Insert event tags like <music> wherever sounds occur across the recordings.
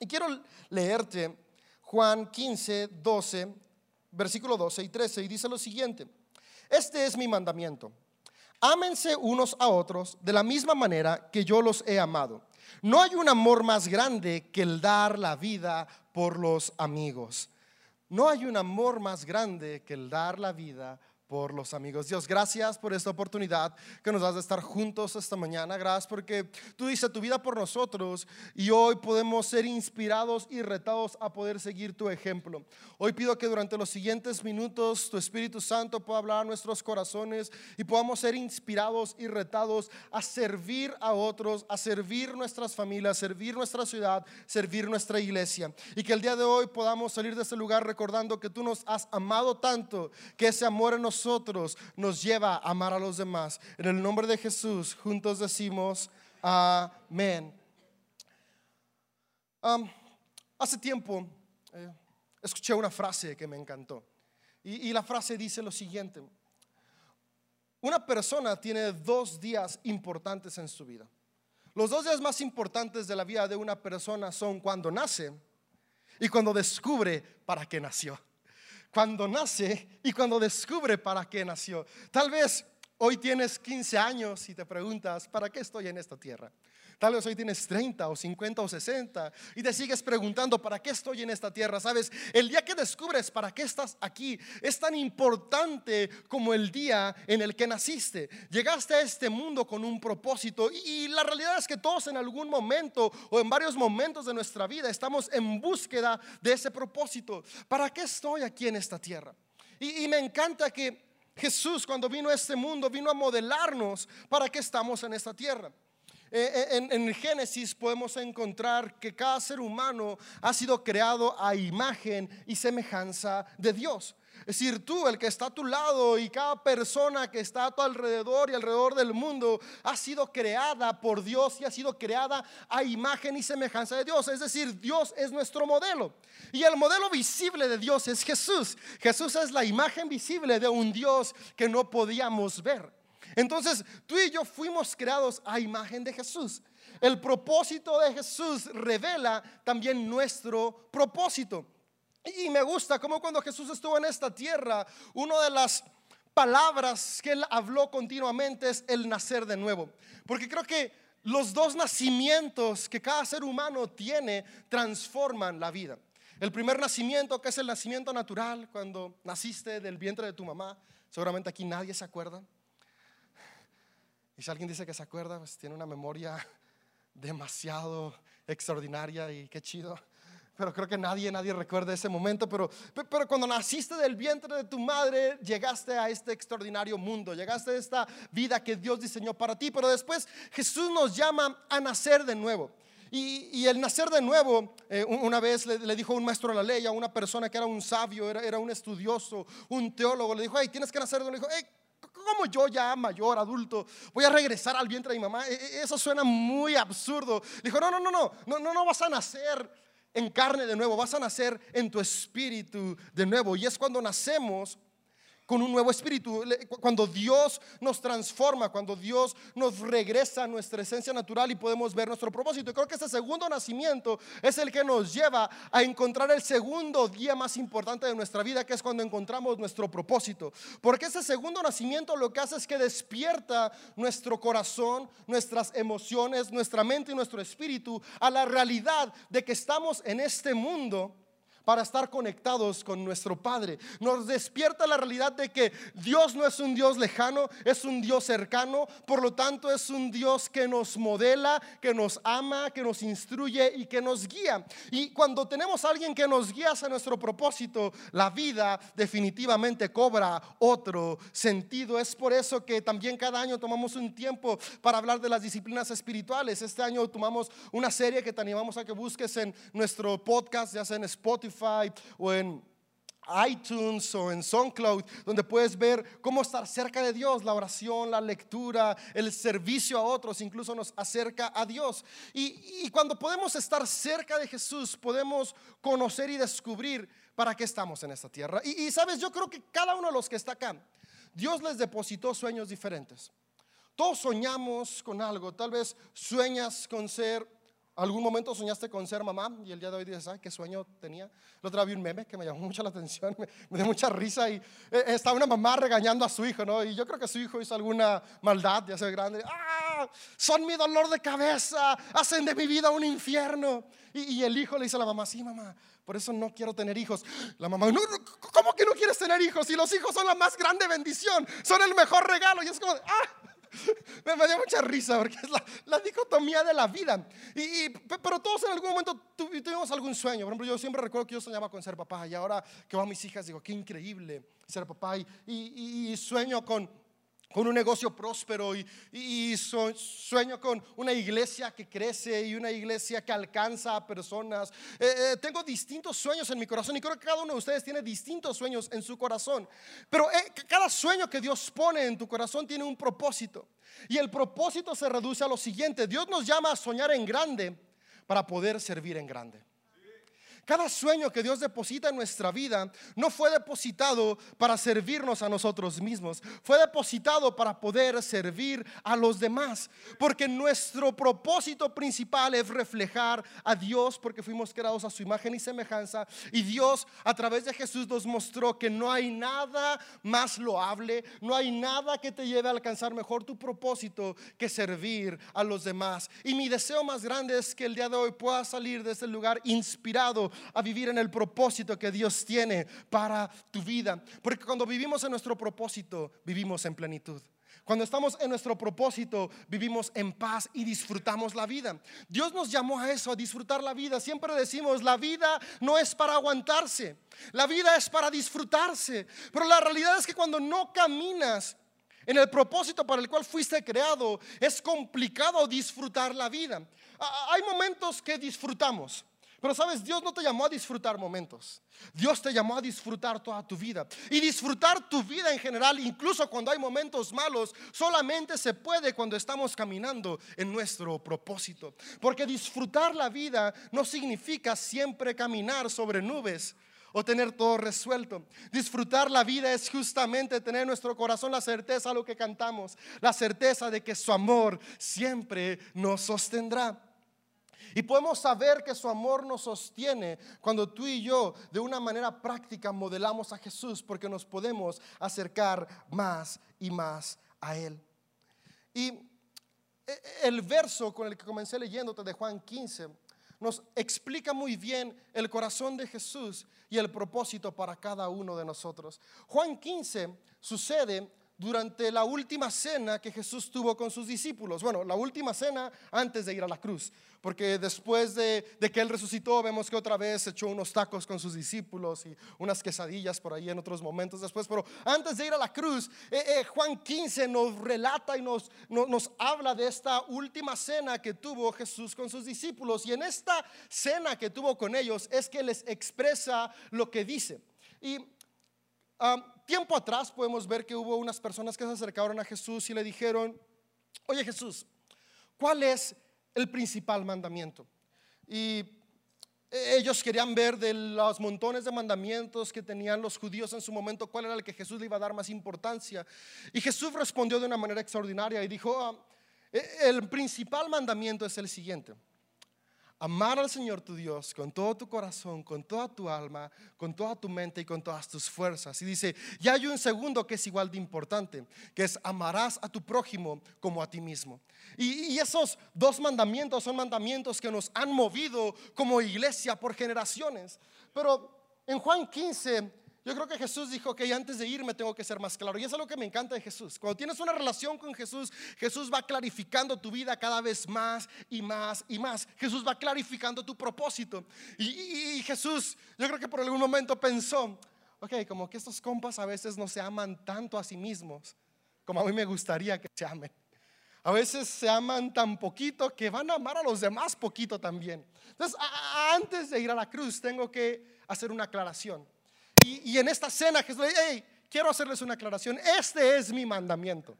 Y quiero leerte Juan 15, 12, versículo 12 y 13, y dice lo siguiente, este es mi mandamiento, ámense unos a otros de la misma manera que yo los he amado. No hay un amor más grande que el dar la vida por los amigos. No hay un amor más grande que el dar la vida por los amigos. Dios, gracias por esta oportunidad que nos das de estar juntos esta mañana. Gracias porque tú dices tu vida por nosotros y hoy podemos ser inspirados y retados a poder seguir tu ejemplo. Hoy pido que durante los siguientes minutos tu Espíritu Santo pueda hablar a nuestros corazones y podamos ser inspirados y retados a servir a otros, a servir nuestras familias, servir nuestra ciudad, servir nuestra iglesia. Y que el día de hoy podamos salir de este lugar recordando que tú nos has amado tanto, que ese amor en nosotros nosotros nos lleva a amar a los demás. En el nombre de Jesús, juntos decimos amén. hace tiempo eh, escuché una frase que me encantó. Y, y la frase dice lo siguiente. Una persona tiene dos días importantes en su vida. Los dos días más importantes de la vida de una persona son cuando nace y cuando descubre para qué nació cuando nace y cuando descubre para qué nació. Tal vez hoy tienes 15 años y te preguntas, ¿para qué estoy en esta tierra? Tal vez hoy tienes 30 o 50 o 60 y te sigues preguntando, ¿para qué estoy en esta tierra? Sabes, el día que descubres para qué estás aquí es tan importante como el día en el que naciste. Llegaste a este mundo con un propósito y la realidad es que todos en algún momento o en varios momentos de nuestra vida estamos en búsqueda de ese propósito. ¿Para qué estoy aquí en esta tierra? Y, me encanta que Jesús cuando vino a este mundo vino a modelarnos para qué estamos en esta tierra. Eh, eh, en, en, Génesis podemos encontrar que cada ser humano ha sido creado a imagen y semejanza de Dios. Es decir, tú, el que está a tu lado y cada persona que está a tu alrededor y alrededor del mundo ha sido creada por Dios y ha sido creada a imagen y semejanza de Dios. Es decir, Dios es nuestro modelo. Y el modelo visible de Dios es Jesús. Jesús es la imagen visible de un Dios que no podíamos ver. Entonces, tú y yo fuimos creados a imagen de Jesús. El propósito de Jesús revela también nuestro propósito. Y me gusta como cuando Jesús estuvo en esta tierra, una de las palabras que él habló continuamente es el nacer de nuevo. Porque creo que los dos nacimientos que cada ser humano tiene transforman la vida. El primer nacimiento, que es el nacimiento natural, cuando naciste del vientre de tu mamá, seguramente aquí nadie se acuerda. Y si alguien dice que se acuerda, pues tiene una memoria <laughs> demasiado extraordinaria y qué chido. Pero creo que nadie, nadie recuerda ese momento. Pero, pero cuando naciste del vientre de tu madre, llegaste a este extraordinario mundo, llegaste a esta vida que Dios diseñó para ti. Pero después Jesús nos llama a nacer de nuevo. Y, el nacer de nuevo, eh, una vez le, dijo un maestro de la ley a una persona que era un sabio, era, era un estudioso, un teólogo, le dijo, hey, tienes que nacer de nuevo. Le dijo, hey, como yo ya mayor, adulto, voy a regresar al vientre de mi mamá? E, e, eso suena muy absurdo. Dijo, no, no, no, no, no, no, no vas a nacer en carne de nuevo, vas a nacer en tu espíritu de nuevo. Y es cuando nacemos con un nuevo espíritu. Cuando Dios nos transforma, cuando Dios nos regresa a nuestra esencia natural y podemos ver nuestro propósito. creo que ese segundo nacimiento es el que nos lleva a encontrar el segundo día más importante de nuestra vida, que es cuando encontramos nuestro propósito. Porque ese segundo nacimiento lo que hace es que despierta nuestro corazón, nuestras emociones, nuestra mente y nuestro espíritu a la realidad de que estamos en este mundo para estar conectados con nuestro Padre. Nos despierta la realidad de que Dios no es un Dios lejano, es un Dios cercano, por lo tanto es un Dios que nos modela, que nos ama, que nos instruye y que nos guía. Y cuando tenemos a alguien que nos guía hacia nuestro propósito, la vida definitivamente cobra otro sentido. Es por eso que también cada año tomamos un tiempo para hablar de las disciplinas espirituales. Este año tomamos una serie que te animamos a que busques en nuestro podcast, ya sea en Spotify, o en iTunes o en SoundCloud, donde puedes ver cómo estar cerca de Dios, la oración, la lectura, el servicio a otros, incluso nos acerca a Dios. Y, cuando podemos estar cerca de Jesús, podemos conocer y descubrir para qué estamos en esta tierra. Y, y sabes, yo creo que cada uno de los que está acá, Dios les depositó sueños diferentes. Todos soñamos con algo, tal vez sueñas con ser ¿Algún momento soñaste con ser mamá? Y el día de hoy dices, ay, qué sueño tenía. El otro día vi un meme que me llamó mucho la atención, <laughs> me, dio mucha risa y eh, estaba una mamá regañando a su hijo, ¿no? Y yo creo que su hijo hizo alguna maldad, ya sea grande. ¡Ah! Son mi dolor de cabeza, hacen de mi vida un infierno. Y, el hijo le dice a la mamá, sí, mamá, por eso no quiero tener hijos. La mamá, no, ¿cómo que no quieres tener hijos? Si los hijos son la más grande bendición, son el mejor regalo. Y es como, ah, <laughs> me, dio mucha risa porque es la, dicotomía de la vida. Y, pero todos en algún momento tuvimos algún sueño. Por ejemplo, yo siempre recuerdo que yo soñaba con ser papá y ahora que van mis hijas digo, qué increíble ser papá. y sueño con con un negocio próspero y, sueño con una iglesia que crece y una iglesia que alcanza a personas. Eh, eh, tengo distintos sueños en mi corazón y creo que cada uno de ustedes tiene distintos sueños en su corazón. Pero eh, cada sueño que Dios pone en tu corazón tiene un propósito. Y el propósito se reduce a lo siguiente. Dios nos llama a soñar en grande para poder servir en grande. Cada sueño que Dios deposita en nuestra vida no fue depositado para servirnos a nosotros mismos, fue depositado para poder servir a los demás, porque nuestro propósito principal es reflejar a Dios, porque fuimos creados a su imagen y semejanza, y Dios a través de Jesús nos mostró que no hay nada más loable, no hay nada que te lleve a alcanzar mejor tu propósito que servir a los demás. Y mi deseo más grande es que el día de hoy pueda salir de este lugar inspirado a vivir en el propósito que Dios tiene para tu vida. Porque cuando vivimos en nuestro propósito, vivimos en plenitud. Cuando estamos en nuestro propósito, vivimos en paz y disfrutamos la vida. Dios nos llamó a eso, a disfrutar la vida. Siempre decimos, la vida no es para aguantarse, la vida es para disfrutarse. Pero la realidad es que cuando no caminas en el propósito para el cual fuiste creado, es complicado disfrutar la vida. Hay momentos que disfrutamos. Pero sabes, Dios no te llamó a disfrutar momentos. Dios te llamó a disfrutar toda tu vida. Y disfrutar tu vida en general, incluso cuando hay momentos malos, solamente se puede cuando estamos caminando en nuestro propósito. Porque disfrutar la vida no significa siempre caminar sobre nubes o tener todo resuelto. Disfrutar la vida es justamente tener en nuestro corazón la certeza de lo que cantamos, la certeza de que su amor siempre nos sostendrá. Y podemos saber que su amor nos sostiene cuando tú y yo de una manera práctica modelamos a Jesús porque nos podemos acercar más y más a Él. Y e, el verso con el que comencé leyéndote de Juan 15 nos explica muy bien el corazón de Jesús y el propósito para cada uno de nosotros. Juan 15 sucede durante la última cena que Jesús tuvo con sus discípulos. Bueno, la última cena antes de ir a la cruz, porque después de, que Él resucitó, vemos que otra vez echó unos tacos con sus discípulos y unas quesadillas por ahí en otros momentos después. Pero antes de ir a la cruz, eh, eh, Juan 15 nos relata y nos, nos habla de esta última cena que tuvo Jesús con sus discípulos. Y en esta cena que tuvo con ellos es que les expresa lo que dice. Y tiempo atrás podemos ver que hubo unas personas que se acercaron a Jesús y le dijeron, oye Jesús, ¿cuál es el principal mandamiento? Y ellos querían ver de los montones de mandamientos que tenían los judíos en su momento, cuál era el que Jesús le iba a dar más importancia. Y Jesús respondió de una manera extraordinaria y dijo, ah, el principal mandamiento es el siguiente amar al Señor tu Dios con todo tu corazón, con toda tu alma, con toda tu mente y con todas tus fuerzas. Y dice, y hay un segundo que es igual de importante, que es amarás a tu prójimo como a ti mismo. Y, y esos dos mandamientos son mandamientos que nos han movido como iglesia por generaciones. Pero en Juan 15 yo creo que Jesús dijo que antes de irme tengo que ser más claro. Y es lo que me encanta de Jesús. Cuando tienes una relación con Jesús, Jesús va clarificando tu vida cada vez más y más y más. Jesús va clarificando tu propósito. Y, Jesús, yo creo que por algún momento pensó, ok, como que estos compas a veces no se aman tanto a sí mismos como a mí me gustaría que se amen. A veces se aman tan poquito que van a amar a los demás poquito también. Entonces, antes de ir a la cruz, tengo que hacer una aclaración. Y, en esta cena Jesús le dice, hey, quiero hacerles una aclaración, este es mi mandamiento.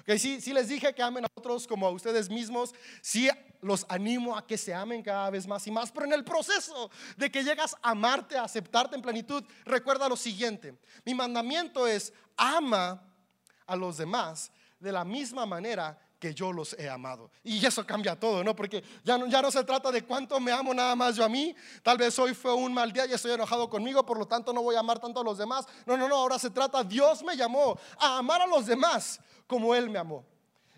Okay, si, si les dije que amen a otros como a ustedes mismos, sí los animo a que se amen cada vez más y más, pero en el proceso de que llegas a amarte, a aceptarte en plenitud, recuerda lo siguiente, mi mandamiento es ama a los demás de la misma manera que yo los he amado. Y eso cambia todo, ¿no? Porque ya no, ya no se trata de cuánto me amo nada más yo a mí. Tal vez hoy fue un mal día y estoy enojado conmigo, por lo tanto no voy a amar tanto a los demás. No, no, no, ahora se trata, Dios me llamó a amar a los demás como Él me amó.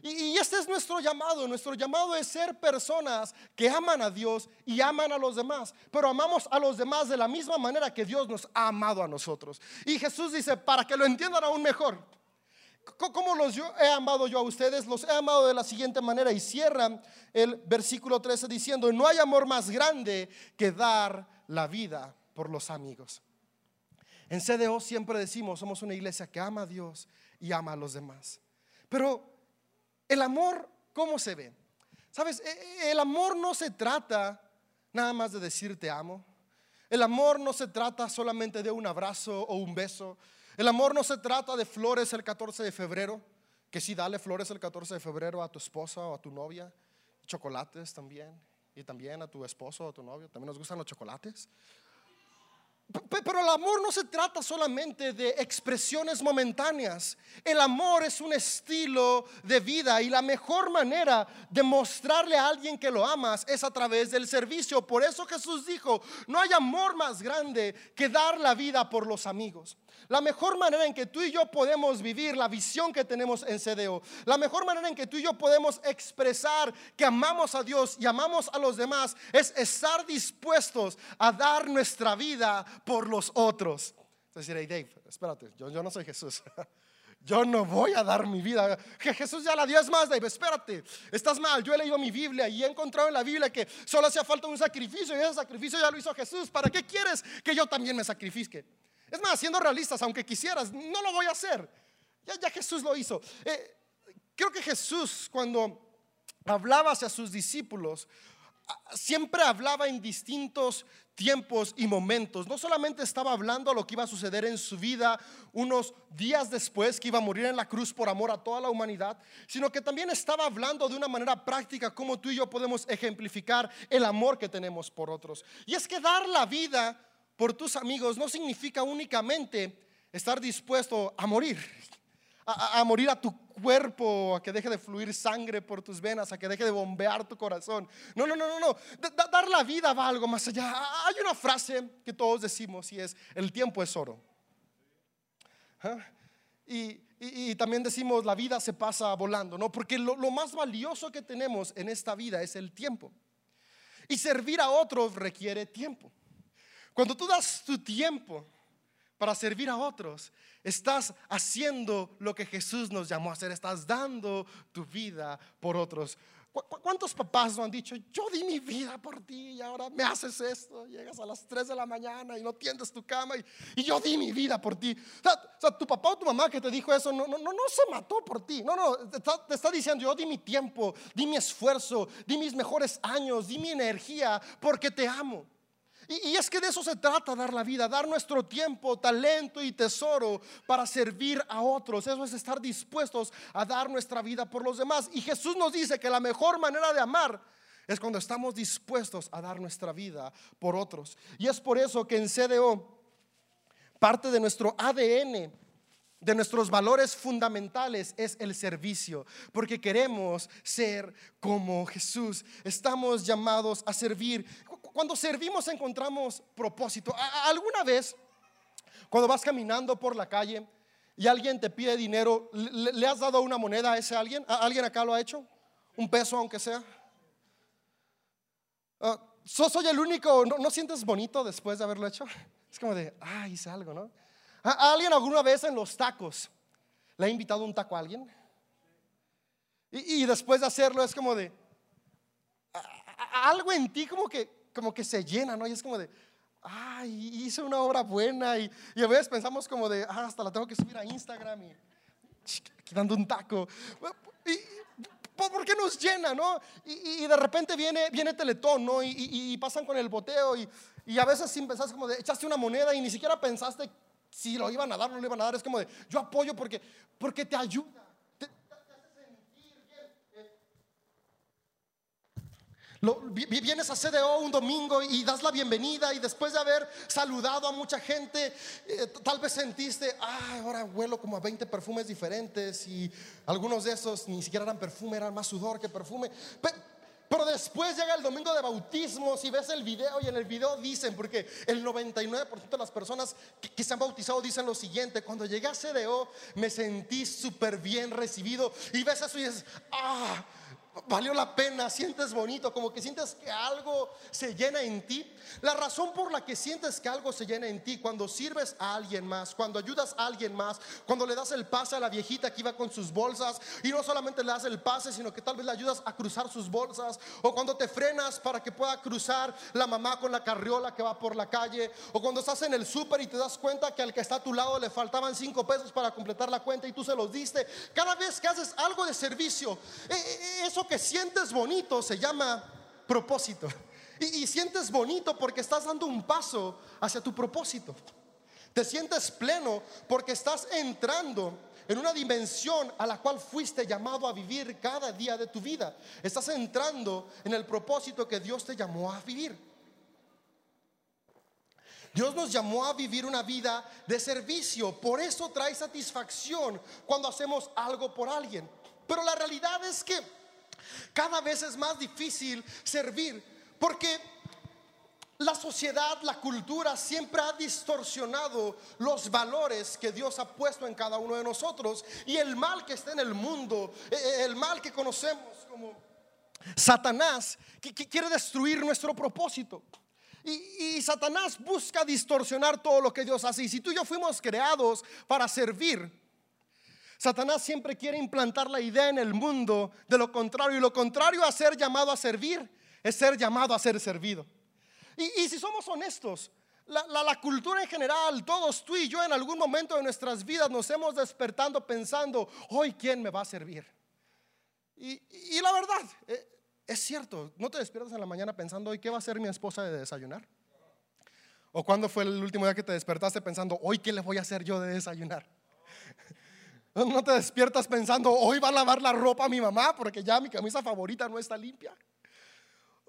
Y, este es nuestro llamado. Nuestro llamado es ser personas que aman a Dios y aman a los demás. Pero amamos a los demás de la misma manera que Dios nos ha amado a nosotros. Y Jesús dice, para que lo entiendan aún mejor, ¿cómo los he amado yo a ustedes? Los he amado de la siguiente manera. Y cierran el versículo 13 diciendo, no hay amor más grande que dar la vida por los amigos. En CDO siempre decimos, somos una iglesia que ama a Dios y ama a los demás. Pero el amor, ¿cómo se ve? Sabes, e, e, el amor no se trata nada más de decir te amo. El amor no se trata solamente de un abrazo o un beso. El amor no se trata de flores el 14 de febrero, que sí dale flores el 14 de febrero a tu esposa o a tu novia, chocolates también, y también a tu esposo o a tu novio. También nos gustan los chocolates. Pero el amor no se trata solamente de expresiones momentáneas. El amor es un estilo de vida y la mejor manera de mostrarle a alguien que lo amas es a través del servicio. Por eso Jesús dijo, no hay amor más grande que dar la vida por los amigos. La mejor manera en que tú y yo podemos vivir la visión que tenemos en CDO, la mejor manera en que tú y yo podemos expresar que amamos a Dios y amamos a los demás es estar dispuestos a dar nuestra vida por los otros. Decir, hey Dave, espérate, yo, yo no soy Jesús. <laughs> Yo no voy a dar mi vida. Que Jesús ya la dio. Es más, Dave, espérate. Estás mal. Yo he leído mi Biblia y he encontrado en la Biblia que solo hacía falta un sacrificio y ese sacrificio ya lo hizo Jesús. ¿Para qué quieres que yo también me sacrifique? Es más, siendo realistas, aunque quisieras, no lo voy a hacer. Ya, ya Jesús lo hizo. Eh, creo que Jesús cuando hablaba hacia sus discípulos, siempre hablaba en distintos tiempos y momentos. No solamente estaba hablando lo que iba a suceder en su vida unos días después, que iba a morir en la cruz por amor a toda la humanidad, sino que también estaba hablando de una manera práctica cómo tú y yo podemos ejemplificar el amor que tenemos por otros. Y es que dar la vida por tus amigos no significa únicamente estar dispuesto a morir, a, morir a tu cuerpo, a que deje de fluir sangre por tus venas, a que deje de bombear tu corazón. No, no, no, no, no. dar la vida va algo más allá. Hay una frase que todos decimos y es, el tiempo es oro. ¿Ah? Y, también decimos, la vida se pasa volando, ¿no? Porque lo, lo más valioso que tenemos en esta vida es el tiempo. Y servir a otros requiere tiempo. Cuando tú das tu tiempo para servir a otros, estás haciendo lo que Jesús nos llamó a hacer, estás dando tu vida por otros. ¿Cuántos papás no han dicho, yo di mi vida por ti y ahora me haces esto? Llegas a las 3 de la mañana y no tiendes tu cama y, yo di mi vida por ti. O sea, tu papá o tu mamá que te dijo eso no, no, no, se mató por ti. No, no, te está diciendo, yo di mi tiempo, di mi esfuerzo, di mis mejores años, di mi energía porque te amo. Y, es que de eso se trata dar la vida, dar nuestro tiempo, talento y tesoro para servir a otros. Eso es estar dispuestos a dar nuestra vida por los demás. Y Jesús nos dice que la mejor manera de amar es cuando estamos dispuestos a dar nuestra vida por otros. Y es por eso que en CDO, parte de nuestro ADN, de nuestros valores fundamentales es el servicio, porque queremos ser como Jesús. Estamos llamados a servir cuando servimos encontramos propósito. ¿Alguna vez, cuando vas caminando por la calle y alguien te pide dinero, le, has dado una moneda a ese alguien? ¿Alguien acá lo ha hecho? ¿Un peso aunque sea? Uh, ¿Soy el único? ¿No, sientes bonito después de haberlo hecho? Es como de, ah, hice algo, ¿no? ¿Alguien alguna vez en los tacos le ha invitado un taco a alguien? Y después de hacerlo es como de, algo en ti como que como que se llena, ¿no? Y es como de, ay, hice una obra buena y, a veces pensamos como de, ah, hasta la tengo que subir a Instagram y dando un taco. Y, ¿Por qué nos llena, no? Y, de repente viene, viene Teletón, ¿no? Y, pasan con el boteo y, a veces sin pensar como de, echaste una moneda y ni siquiera pensaste si lo iban a dar o no lo iban a dar. Es como de, yo apoyo porque, porque te ayuda. Vienes a CDO un domingo y das la bienvenida y después de haber saludado a mucha gente, eh, tal vez sentiste, ah, ahora huelo como a 20 perfumes diferentes y algunos de esos ni siquiera eran perfume, eran más sudor que perfume. Pero, después llega el domingo de bautismo, si ves el video y en el video dicen, porque el 99% de las personas que, que, se han bautizado dicen lo siguiente, cuando llegué a CDO me sentí súper bien recibido y ves eso y dices, ah, valió la pena, sientes bonito, como que sientes que algo se llena en ti. La razón por la que sientes que algo se llena en ti, cuando sirves a alguien más, cuando ayudas a alguien más, cuando le das el pase a la viejita que iba con sus bolsas y no solamente le das el pase, sino que tal vez le ayudas a cruzar sus bolsas, o cuando te frenas para que pueda cruzar la mamá con la carriola que va por la calle, o cuando estás en el súper y te das cuenta que al que está a tu lado le faltaban cinco pesos para completar la cuenta y tú se los diste. Cada vez que haces algo de servicio, eh, eh, que sientes bonito se llama propósito. Y, sientes bonito porque estás dando un paso hacia tu propósito. Te sientes pleno porque estás entrando en una dimensión a la cual fuiste llamado a vivir cada día de tu vida. Estás entrando en el propósito que Dios te llamó a vivir. Dios nos llamó a vivir una vida de servicio. Por eso trae satisfacción cuando hacemos algo por alguien. Pero la realidad es que cada vez es más difícil servir porque la sociedad, la cultura siempre ha distorsionado los valores que Dios ha puesto en cada uno de nosotros y el mal que está en el mundo, eh, eh, el mal que conocemos como Satanás, que, quiere destruir nuestro propósito. Y, y, Satanás busca distorsionar todo lo que Dios hace. Y si tú y yo fuimos creados para servir, Satanás siempre quiere implantar la idea en el mundo de lo contrario. Y lo contrario a ser llamado a servir es ser llamado a ser servido. Y, si somos honestos, la, cultura en general, todos tú y yo en algún momento de nuestras vidas nos hemos despertando pensando, hoy quién me va a servir. Y, la verdad, eh, es cierto, no te despiertas en la mañana pensando, hoy qué va a hacer mi esposa de desayunar. ¿O cuándo fue el último día que te despertaste pensando, hoy qué le voy a hacer yo de desayunar? No te despiertas pensando, hoy va a lavar la ropa mi mamá porque ya mi camisa favorita no está limpia.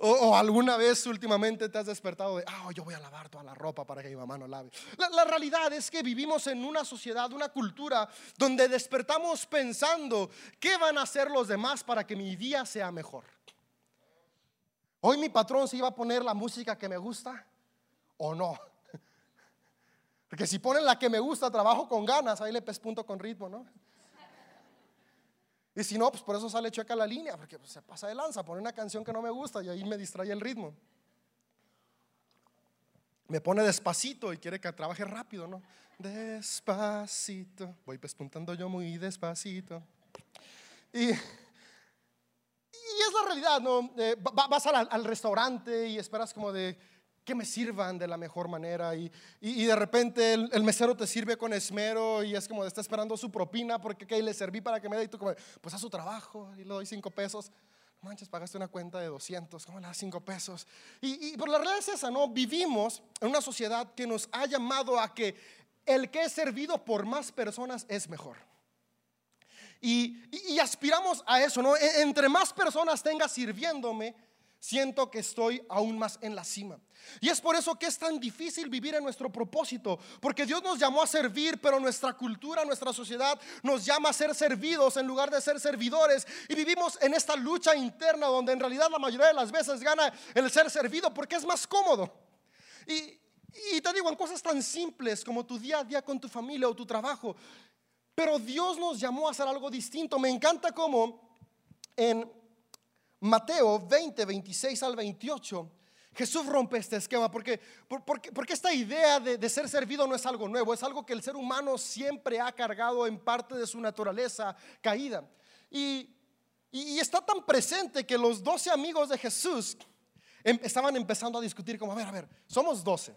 O, alguna vez últimamente te has despertado de, ah, yo voy a lavar toda la ropa para que mi mamá no lave. La, la, realidad es que vivimos en una sociedad, una cultura donde despertamos pensando, ¿qué van a hacer los demás para que mi día sea mejor? Hoy mi patrón se iba a poner la música que me gusta o no. Porque si ponen la que me gusta, trabajo con ganas, ahí le pespunto con ritmo, ¿no? Y si no, pues por eso sale chueca la línea, porque pues, se pasa de lanza, pone una canción que no me gusta y ahí me distrae el ritmo. Me pone despacito y quiere que trabaje rápido, ¿no? Despacito. Voy pespuntando yo muy despacito. Y, y es la realidad, ¿no? Eh, vas al restaurante y esperas como de que me sirvan de la mejor manera y, y, de repente el, mesero te sirve con esmero y es como está esperando su propina porque que le serví para que me dé y tú como, pues a su trabajo y le doy cinco pesos. Manches, pagaste una cuenta de 200, ¿cómo le das cinco pesos? Y, y por la realidad es esa, ¿no? Vivimos en una sociedad que nos ha llamado a que el que es servido por más personas es mejor. Y, y aspiramos a eso, ¿no? E, entre más personas tenga sirviéndome, siento que estoy aún más en la cima. Y es por eso que es tan difícil vivir en nuestro propósito, porque Dios nos llamó a servir, pero nuestra cultura, nuestra sociedad nos llama a ser servidos en lugar de ser servidores. Y vivimos en esta lucha interna donde en realidad la mayoría de las veces gana el ser servido porque es más cómodo. Y, te digo, en cosas tan simples como tu día a día con tu familia o tu trabajo. Pero Dios nos llamó a hacer algo distinto. Me encanta cómo en Mateo 20, 26 al 28, Jesús rompe este esquema porque, porque, porque esta idea de, ser servido no es algo nuevo, es algo que el ser humano siempre ha cargado en parte de su naturaleza caída. Y, y está tan presente que los doce amigos de Jesús em, estaban empezando a discutir como, a ver, a ver, somos doce.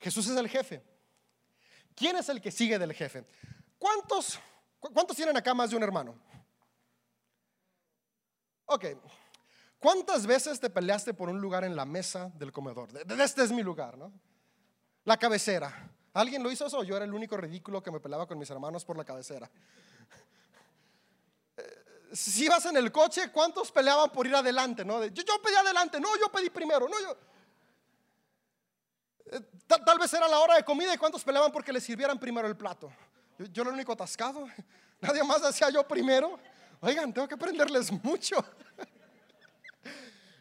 Jesús es el jefe. ¿Quién es el que sigue del jefe? ¿Cuántos, cuántos tienen acá más de un hermano? Ok, ¿cuántas veces te peleaste por un lugar en la mesa del comedor? este es mi lugar, ¿no? La cabecera. ¿Alguien lo hizo eso? Yo era el único ridículo que me peleaba con mis hermanos por la cabecera. Eh, si ibas en el coche, ¿cuántos peleaban por ir adelante? ¿no? yo, pedí adelante, no, yo pedí primero, no, yo. Eh, tal, vez era la hora de comida y cuántos peleaban porque les sirvieran primero el plato. Yo, yo era el único atascado, <laughs> nadie más decía yo primero. Oigan, tengo que aprenderles mucho. <laughs>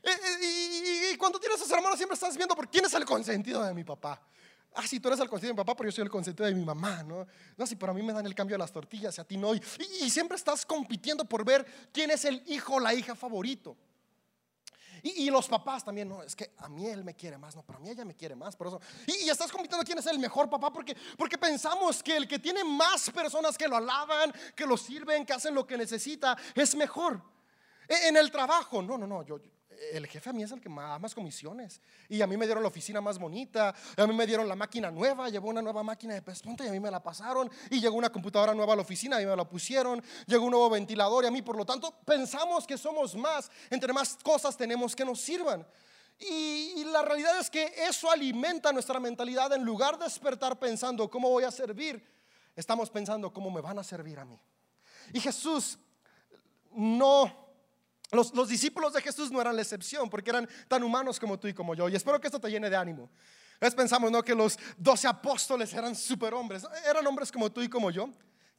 Eh, eh, y, cuando tienes a sus hermanos siempre estás viendo por quién es el consentido de mi papá. Ah, sí, tú eres el consentido de mi papá, pero yo soy el consentido de mi mamá, ¿no? No, sí, pero a mí me dan el cambio de las tortillas a ti no. Y, y siempre estás compitiendo por ver quién es el hijo o la hija favorito. Y, los papás también, no, es que a mí él me quiere más, no, pero a mí ella me quiere más, por eso. Y, estás compitiendo quién es el mejor papá, porque, porque pensamos que el que tiene más personas que lo alaban, que lo sirven, que hacen lo que necesita, es mejor. E, en el trabajo, no, no, no, yo, el jefe a mí es el que más, más comisiones. Y a mí me dieron la oficina más bonita, a mí me dieron la máquina nueva, llevó una nueva máquina de pespunta y a mí me la pasaron. Y llegó una computadora nueva a la oficina y me la pusieron. Llegó un nuevo ventilador y a mí, por lo tanto, pensamos que somos más, entre más cosas tenemos que nos sirvan. Y, y, la realidad es que eso alimenta nuestra mentalidad. En lugar de despertar pensando cómo voy a servir, estamos pensando cómo me van a servir a mí. Y Jesús no los, discípulos de Jesús no eran la excepción porque eran tan humanos como tú y como yo. Y espero que esto te llene de ánimo. Es pensamos ¿no? que los doce apóstoles eran superhombres. Eran hombres como tú y como yo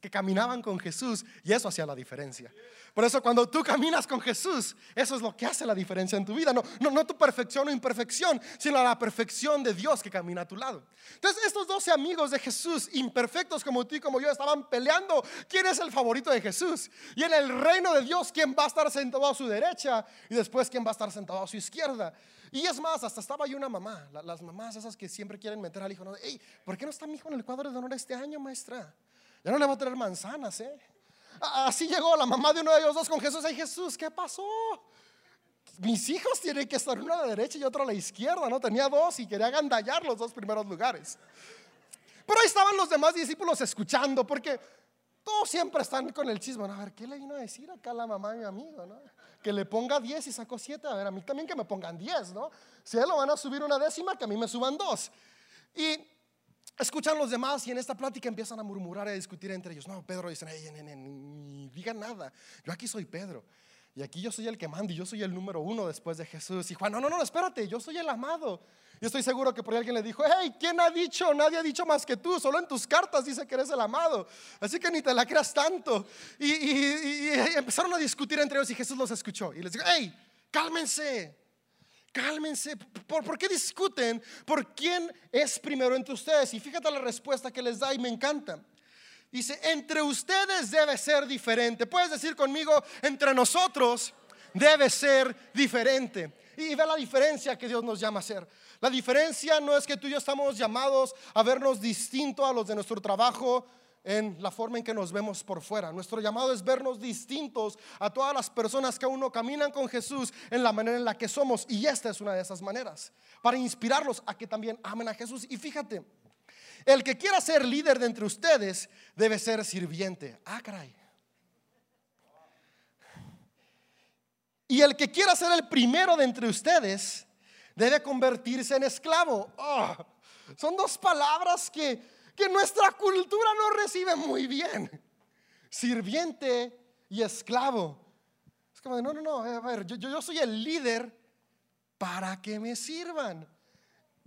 que caminaban con Jesús y eso hacía la diferencia. Por eso cuando tú caminas con Jesús, eso es lo que hace la diferencia en tu vida. No, no, no tu perfección o imperfección, sino la perfección de Dios que camina a tu lado. Entonces estos doce amigos de Jesús, imperfectos como tú y como yo, estaban peleando quién es el favorito de Jesús. Y en el reino de Dios, quién va a estar sentado a su derecha y después quién va a estar sentado a su izquierda. Y es más, hasta estaba ahí una mamá, las mamás esas que siempre quieren meter al hijo. ¿no? ¿por qué no está mi hijo en el cuadro de honor este año, maestra? Ya no le va a traer manzanas, ¿eh? Así llegó la mamá de uno de ellos dos con Jesús. Ay, Jesús, ¿qué pasó? Mis hijos tienen que estar uno a la derecha y otro a la izquierda, ¿no? Tenía dos y quería agandallar los dos primeros lugares. Pero ahí estaban los demás discípulos escuchando, porque todos siempre están con el chisme. A ver, ¿qué le vino a decir acá la mamá de mi amigo, no? Que le ponga 10 y sacó 7. A ver, a mí también que me pongan 10, ¿no? Si él lo van a subir una décima, que a mí me suban dos. Y escuchan los demás y en esta plática empiezan a murmurar y a discutir entre ellos. No, Pedro dice, ni digan nada, yo aquí soy Pedro. Y aquí yo soy el que manda y yo soy el número uno después de Jesús. Y Juan, no, no, no, espérate, yo soy el amado. Yo estoy seguro que por ahí alguien le dijo, hey, ¿quién ha dicho? Nadie ha dicho más que tú, solo en tus cartas dice que eres el amado. Así que ni te la creas tanto. Y, y empezaron a discutir entre ellos y Jesús los escuchó. Y les dijo, hey, cálmense, Cálmense. ¿Por, qué discuten? ¿Por quién es primero entre ustedes? Y fíjate la respuesta que les da y me encanta. Dice, entre ustedes debe ser diferente. Puedes decir conmigo, entre nosotros debe ser diferente. Y ve la diferencia que Dios nos llama a ser. La diferencia no es que tú y yo estamos llamados a vernos distinto a los de nuestro trabajo, en la forma en que nos vemos por fuera. Nuestro llamado es vernos distintos a todas las personas que aún no caminan con Jesús en la manera en la que somos. Y esta es una de esas maneras, para inspirarlos a que también amen a Jesús. Y fíjate, el que quiera ser líder de entre ustedes debe ser sirviente. Ah. Y el que quiera ser el primero de entre ustedes debe convertirse en esclavo. Oh, son dos palabras que que nuestra cultura no recibe muy bien. Sirviente y esclavo. Es como de, no, no, no, a ver, yo, yo soy el líder para que me sirvan.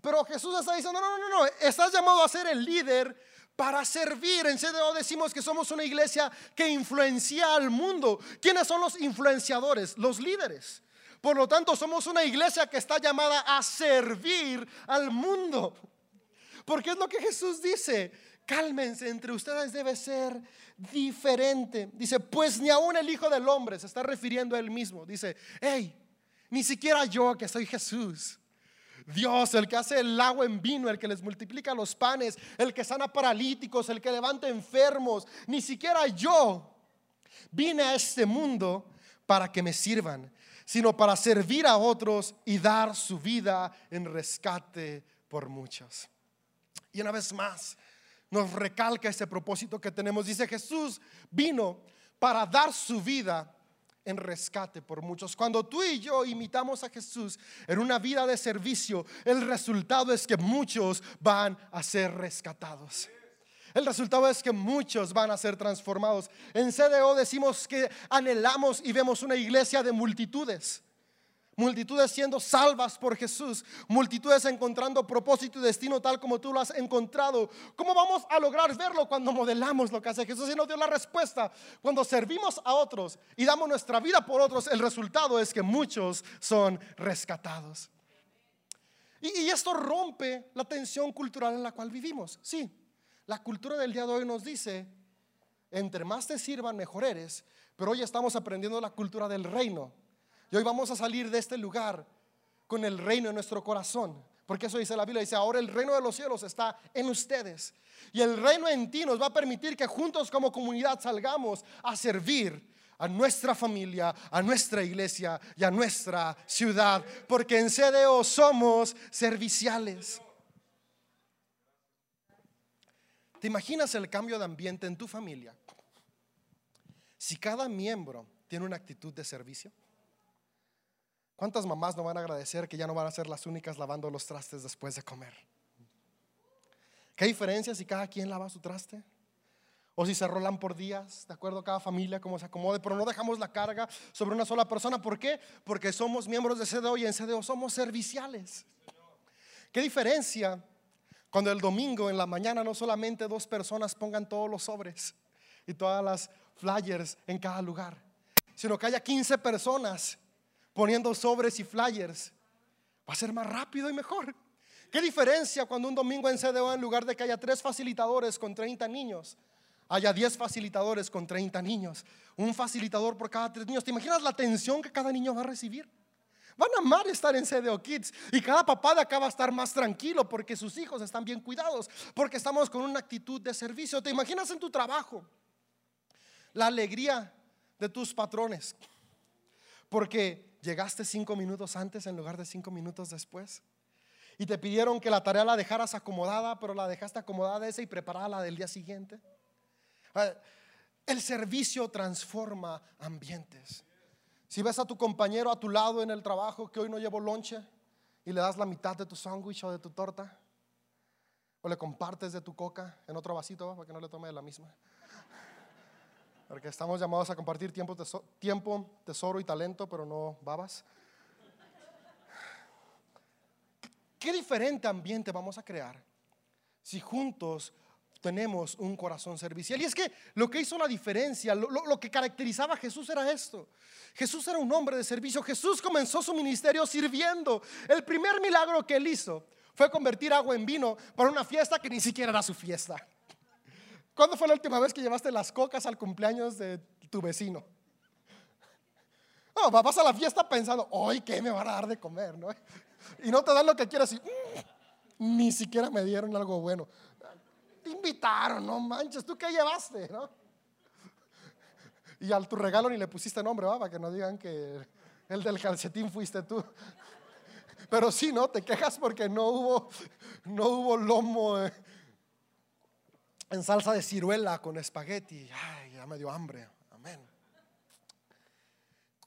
Pero Jesús está diciendo, no, no, no, no, estás llamado a ser el líder para servir. En serio decimos que somos una iglesia que influencia al mundo. ¿Quiénes son los influenciadores? Los líderes. Por lo tanto, somos una iglesia que está llamada a servir al mundo. Porque es lo que Jesús dice. Cálmense, entre ustedes debe ser diferente. Dice, pues ni aún el Hijo del Hombre, se está refiriendo a él mismo. Dice, hey, ni siquiera yo que soy Jesús. Dios, el que hace el agua en vino, el que les multiplica los panes, el que sana paralíticos, el que levanta enfermos, ni siquiera yo vine a este mundo para que me sirvan, sino para servir a otros y dar su vida en rescate por muchos. Y una vez más nos recalca ese propósito que tenemos. Dice Jesús vino para dar su vida en rescate por muchos. Cuando tú y yo imitamos a Jesús en una vida de servicio, el resultado es que muchos van a ser rescatados. El resultado es que muchos van a ser transformados. En CDO decimos que anhelamos y vemos una iglesia de multitudes. Multitudes siendo salvas por Jesús, multitudes encontrando propósito y destino tal como tú lo has encontrado. ¿Cómo vamos a lograr verlo cuando modelamos lo que hace Jesús y nos dio la respuesta? Cuando servimos a otros y damos nuestra vida por otros, el resultado es que muchos son rescatados. Y, y esto rompe la tensión cultural en la cual vivimos. Sí, la cultura del día de hoy nos dice, entre más te sirvan, mejor eres. Pero hoy estamos aprendiendo la cultura del reino y hoy vamos a salir de este lugar con el reino en nuestro corazón. Porque eso dice la Biblia, dice, ahora el reino de los cielos está en ustedes. Y el reino en ti nos va a permitir que juntos como comunidad salgamos a servir a nuestra familia, a nuestra iglesia y a nuestra ciudad. Porque en CDO somos serviciales. ¿Te imaginas el cambio de ambiente en tu familia? Si cada miembro tiene una actitud de servicio. ¿Cuántas mamás no van a agradecer que ya no van a ser las únicas lavando los trastes después de comer? ¿Qué diferencia si cada quien lava su traste? O si se rolan por días, de acuerdo a cada familia, como se acomode, pero no dejamos la carga sobre una sola persona. ¿Por qué? Porque somos miembros de CDO y en CDO somos serviciales. ¿Qué diferencia cuando el domingo en la mañana no solamente dos personas pongan todos los sobres y todas las flyers en cada lugar, sino que haya 15 personas poniendo sobres y flyers. Va a ser más rápido y mejor. ¿Qué diferencia cuando un domingo en CDO en lugar de que haya tres facilitadores con 30 niños, haya 10 facilitadores con 30 niños? Un facilitador por cada tres niños. ¿Te imaginas la atención que cada niño va a recibir? Van a amar estar en CDO Kids y cada papá de acá va a estar más tranquilo porque sus hijos están bien cuidados, porque estamos con una actitud de servicio. ¿Te imaginas en tu trabajo la alegría de tus patrones? Porque llegaste cinco minutos antes en lugar de cinco minutos después. Y te pidieron que la tarea la dejaras acomodada, pero la dejaste acomodada esa y preparada la del día siguiente. Ah, el servicio transforma ambientes. Si ves a tu compañero a tu lado en el trabajo que hoy no llevó lonche y le das la mitad de tu sándwich o de tu torta, o le compartes de tu coca en otro vasito para que no le tome de la misma. Porque estamos llamados a compartir tiempo, tiempo, tesoro y talento, pero no babas. ¿Qué diferente ambiente vamos a crear si juntos tenemos un corazón servicial? Y es que lo que hizo la diferencia, lo, lo, que caracterizaba a Jesús era esto. Jesús era un hombre de servicio. Jesús comenzó su ministerio sirviendo. El primer milagro que él hizo fue convertir agua en vino para una fiesta que ni siquiera era su fiesta. ¿Cuándo fue la última vez que llevaste las cocas al cumpleaños de tu vecino? No, vas a la fiesta pensando, hoy qué me van a dar de comer, ¿no? Y no te dan lo que quieres y mm, ni siquiera me dieron algo bueno. Te invitaron, no manches, ¿tú qué llevaste, no? Y al tu regalo ni le pusiste nombre, ¿va? para que no digan que el del calcetín fuiste tú. Pero sí, ¿no? Te quejas porque no hubo, no hubo lomo. Eh, en salsa de ciruela con espagueti. Ay, ya me dio hambre. Amén.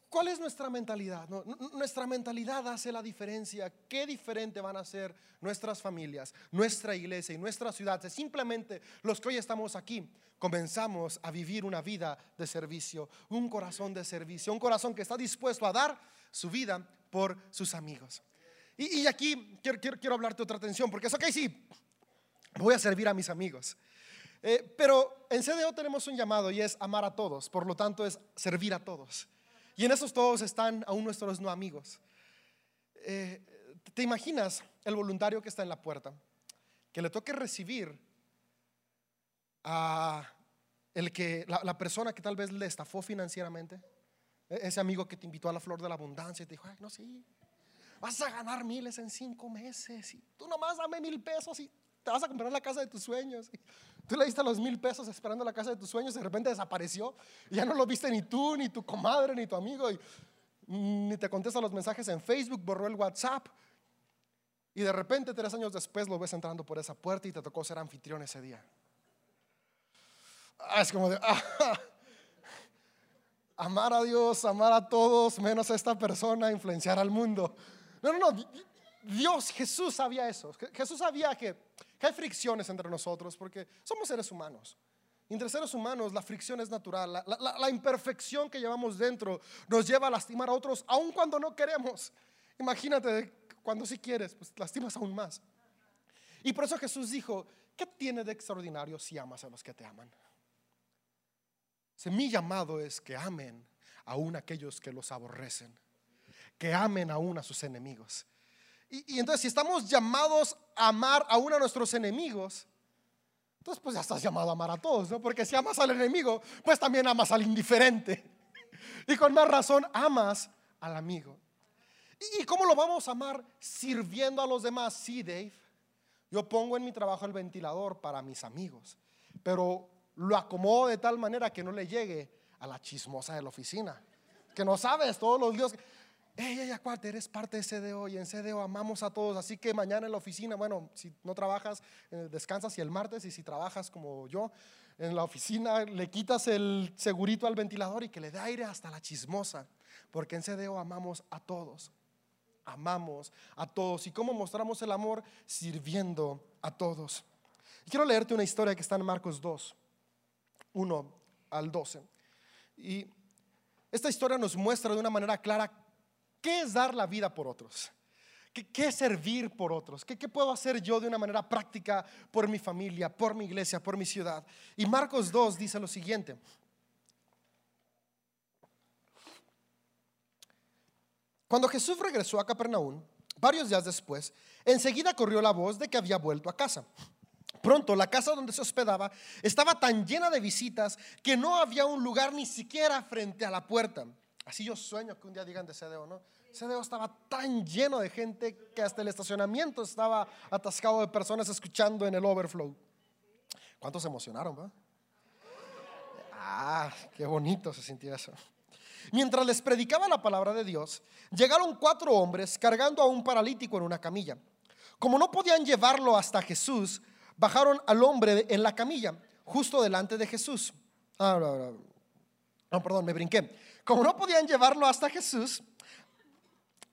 ¿Cuál es nuestra mentalidad? nuestra mentalidad hace la diferencia. ¿Qué diferente van a ser nuestras familias, nuestra iglesia y nuestra ciudad? Si simplemente los que hoy estamos aquí comenzamos a vivir una vida de servicio, un corazón de servicio, un corazón que está dispuesto a dar su vida por sus amigos. Y, aquí quiero, quiero, quiero hablarte otra atención, porque es ok, sí, voy a servir a mis amigos. Eh, pero en CDO tenemos un llamado y es amar a todos, por lo tanto es servir a todos. Y en esos todos están aún nuestros no amigos. Eh, ¿Te imaginas el voluntario que está en la puerta? Que le toque recibir a el que, la, la, persona que tal vez le estafó financieramente, e, ese amigo que te invitó a la flor de la abundancia y te dijo, Ay, no, sí, vas a ganar miles en cinco meses, y tú nomás dame mil pesos y te vas a comprar la casa de tus sueños. Tú le diste los mil pesos esperando la casa de tus sueños y de repente desapareció. Y ya no lo viste ni tú, ni tu comadre, ni tu amigo. Y ni te contesta los mensajes en Facebook, borró el WhatsApp. Y de repente, tres años después, lo ves entrando por esa puerta y te tocó ser anfitrión ese día. Ah, es como de, ah, amar a Dios, amar a todos, menos a esta persona, influenciar al mundo. No, no, no. Dios, Jesús sabía eso. Jesús sabía que hay fricciones entre nosotros porque somos seres humanos. Entre seres humanos la fricción es natural, la, imperfección que llevamos dentro nos lleva a lastimar a otros aun cuando no queremos. Imagínate cuando si quieres, pues lastimas aún más. Y por eso Jesús dijo, ¿qué tiene de extraordinario si amas a los que te aman? mi llamado es que amen aún aquellos que los aborrecen, que amen aún a sus enemigos. Y, entonces si estamos llamados a amar aún a nuestros enemigos, entonces pues ya estás llamado a amar a todos, ¿no? Porque si amas al enemigo, pues también amas al indiferente. Y con más razón amas al amigo. ¿Y cómo lo vamos a amar? Sirviendo a los demás. Sí, Dave. Yo pongo en mi trabajo el ventilador para mis amigos, pero lo acomodo de tal manera que no le llegue a la chismosa de la oficina, que no sabes todos los días. Ey, ey, cuate, eres parte de CDO y en CDO amamos a todos. Así que mañana en la oficina, bueno, si no trabajas, eh, descansas y el martes, y si trabajas como yo, en la oficina le quitas el segurito al ventilador y que le dé aire hasta la chismosa, porque en CDO amamos a todos amamos a todos. ¿Y cómo mostramos el amor? Sirviendo a todos. quiero leerte una historia que está en Marcos 2, 1 al 12. Y esta historia nos muestra de una manera clara qué es dar la vida por otros. ¿Qué, es servir por otros? ¿Qué, ¿Qué puedo hacer yo de una manera práctica por mi familia, por mi iglesia, por mi ciudad? Y Marcos 2 dice lo siguiente. Cuando Jesús regresó a Capernaum, varios días después, enseguida corrió la voz de que había vuelto a casa. Pronto la casa donde se hospedaba estaba tan llena de visitas que no había un lugar ni siquiera frente a la puerta. Así yo sueño que un día digan de CDO, ¿no? CDO estaba tan lleno de gente que hasta el estacionamiento estaba atascado de personas escuchando en el overflow. ¿Cuántos se emocionaron, va? Ah, qué bonito se sintió eso. Mientras les predicaba la palabra de Dios, llegaron cuatro hombres cargando a un paralítico en una camilla. Como no podían llevarlo hasta Jesús, bajaron al hombre en la camilla, justo delante de Jesús. Ah, perdón, me brinqué. Como no podían llevarlo hasta Jesús,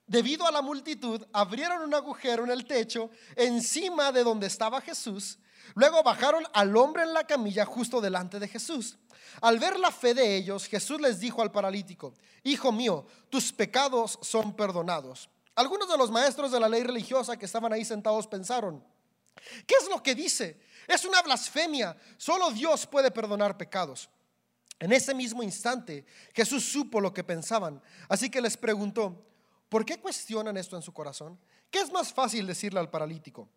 debido a la multitud, abrieron un agujero en el techo encima de donde estaba Jesús. Luego bajaron al hombre en la camilla justo delante de Jesús. Al ver la fe de ellos, Jesús les dijo al paralítico, Hijo mío, tus pecados son perdonados. Algunos de los maestros de la ley religiosa que estaban ahí sentados pensaron, ¿qué es lo que dice? Es una blasfemia. Solo Dios puede perdonar pecados. En ese mismo instante, Jesús supo lo que pensaban, así que les preguntó, ¿por qué cuestionan esto en su corazón? ¿Qué es más fácil decirle al paralítico?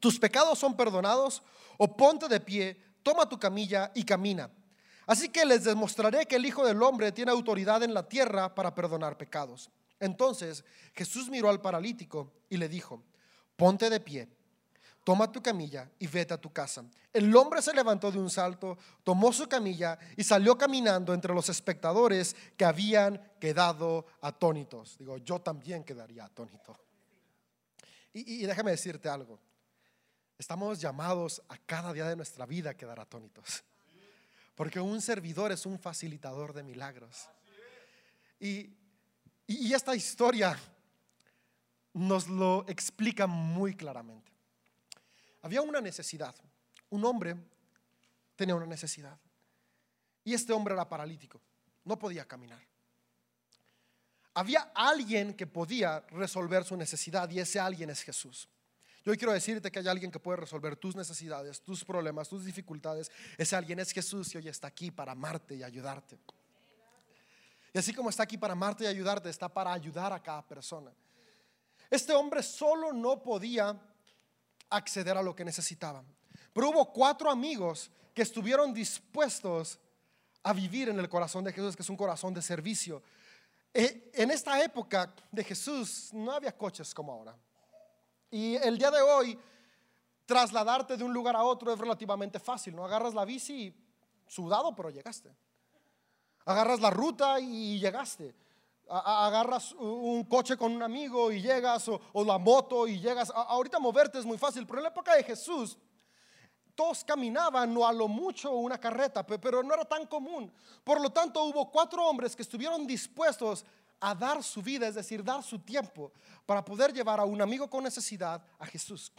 ¿Tus pecados son perdonados? O ponte de pie, toma tu camilla y camina. Así que les demostraré que el Hijo del Hombre tiene autoridad en la tierra para perdonar pecados. Entonces Jesús miró al paralítico y le dijo, ponte de pie, toma tu camilla y vete a tu casa. El hombre se levantó de un salto, tomó su camilla y salió caminando entre los espectadores que habían quedado atónitos. Digo, yo también quedaría atónito. Y, déjame decirte algo, estamos llamados a cada día de nuestra vida a quedar atónitos. Porque un servidor es un facilitador de milagros. Y esta historia nos lo explica muy claramente. Había una necesidad. Un hombre tenía una necesidad. Y este hombre era paralítico. No podía caminar. Había alguien que podía resolver su necesidad y ese alguien es Jesús. Yo quiero decirte que hay alguien que puede resolver tus necesidades, tus problemas, tus dificultades. Ese alguien es Jesús y hoy está aquí para amarte y ayudarte. Y así como está aquí para amarte y ayudarte, está para ayudar a cada persona. Este hombre solo no podía acceder a lo que necesitaba. Pero hubo cuatro amigos que estuvieron dispuestos a vivir en el corazón de Jesús, que es un corazón de servicio. Eh, en esta época de Jesús no había coches como ahora. Y el día de hoy, trasladarte de un lugar a otro es relativamente fácil, ¿no? Agarras la bici, sudado, pero llegaste. Agarras la ruta y llegaste. Agarras un coche con un amigo y llegas, o, la moto y llegas. ahorita moverte es muy fácil, pero en la época de Jesús, todos caminaban o a lo mucho una carreta, pero no era tan común. Por lo tanto, hubo cuatro hombres que estuvieron dispuestos a dar su vida, es decir, dar su tiempo para poder llevar a un amigo con necesidad a Jesús.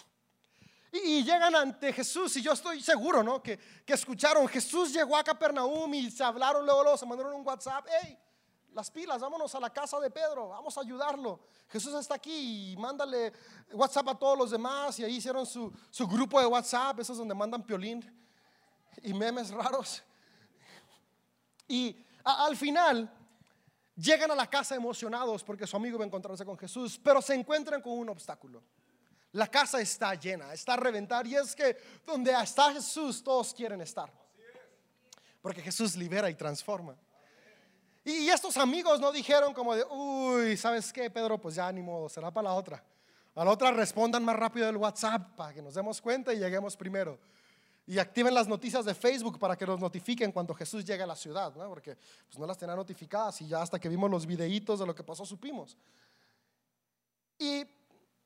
Y, llegan ante Jesús y yo estoy seguro, ¿no? Que, que escucharon, Jesús llegó a Capernaum y se hablaron luego, luego se mandaron un WhatsApp, hey, las pilas, vámonos a la casa de Pedro, vamos a ayudarlo. Jesús está aquí y mándale WhatsApp a todos los demás y ahí hicieron su, su grupo de WhatsApp, esos donde mandan piolín y memes raros. Y al final llegan a la casa emocionados porque su amigo va a encontrarse con Jesús, pero se encuentran con un obstáculo. La casa está llena, está a reventar y es que donde está Jesús todos quieren estar. Porque Jesús libera y transforma. Y estos amigos no dijeron como de, uy, ¿sabes qué, Pedro? Pues ya ni modo, será para la otra. A la otra respondan más rápido el WhatsApp para que nos demos cuenta y lleguemos primero. Y activen las noticias de Facebook para que nos notifiquen cuando Jesús llegue a la ciudad, ¿no? porque pues, no las tenían notificadas y ya hasta que vimos los videitos de lo que pasó supimos. Y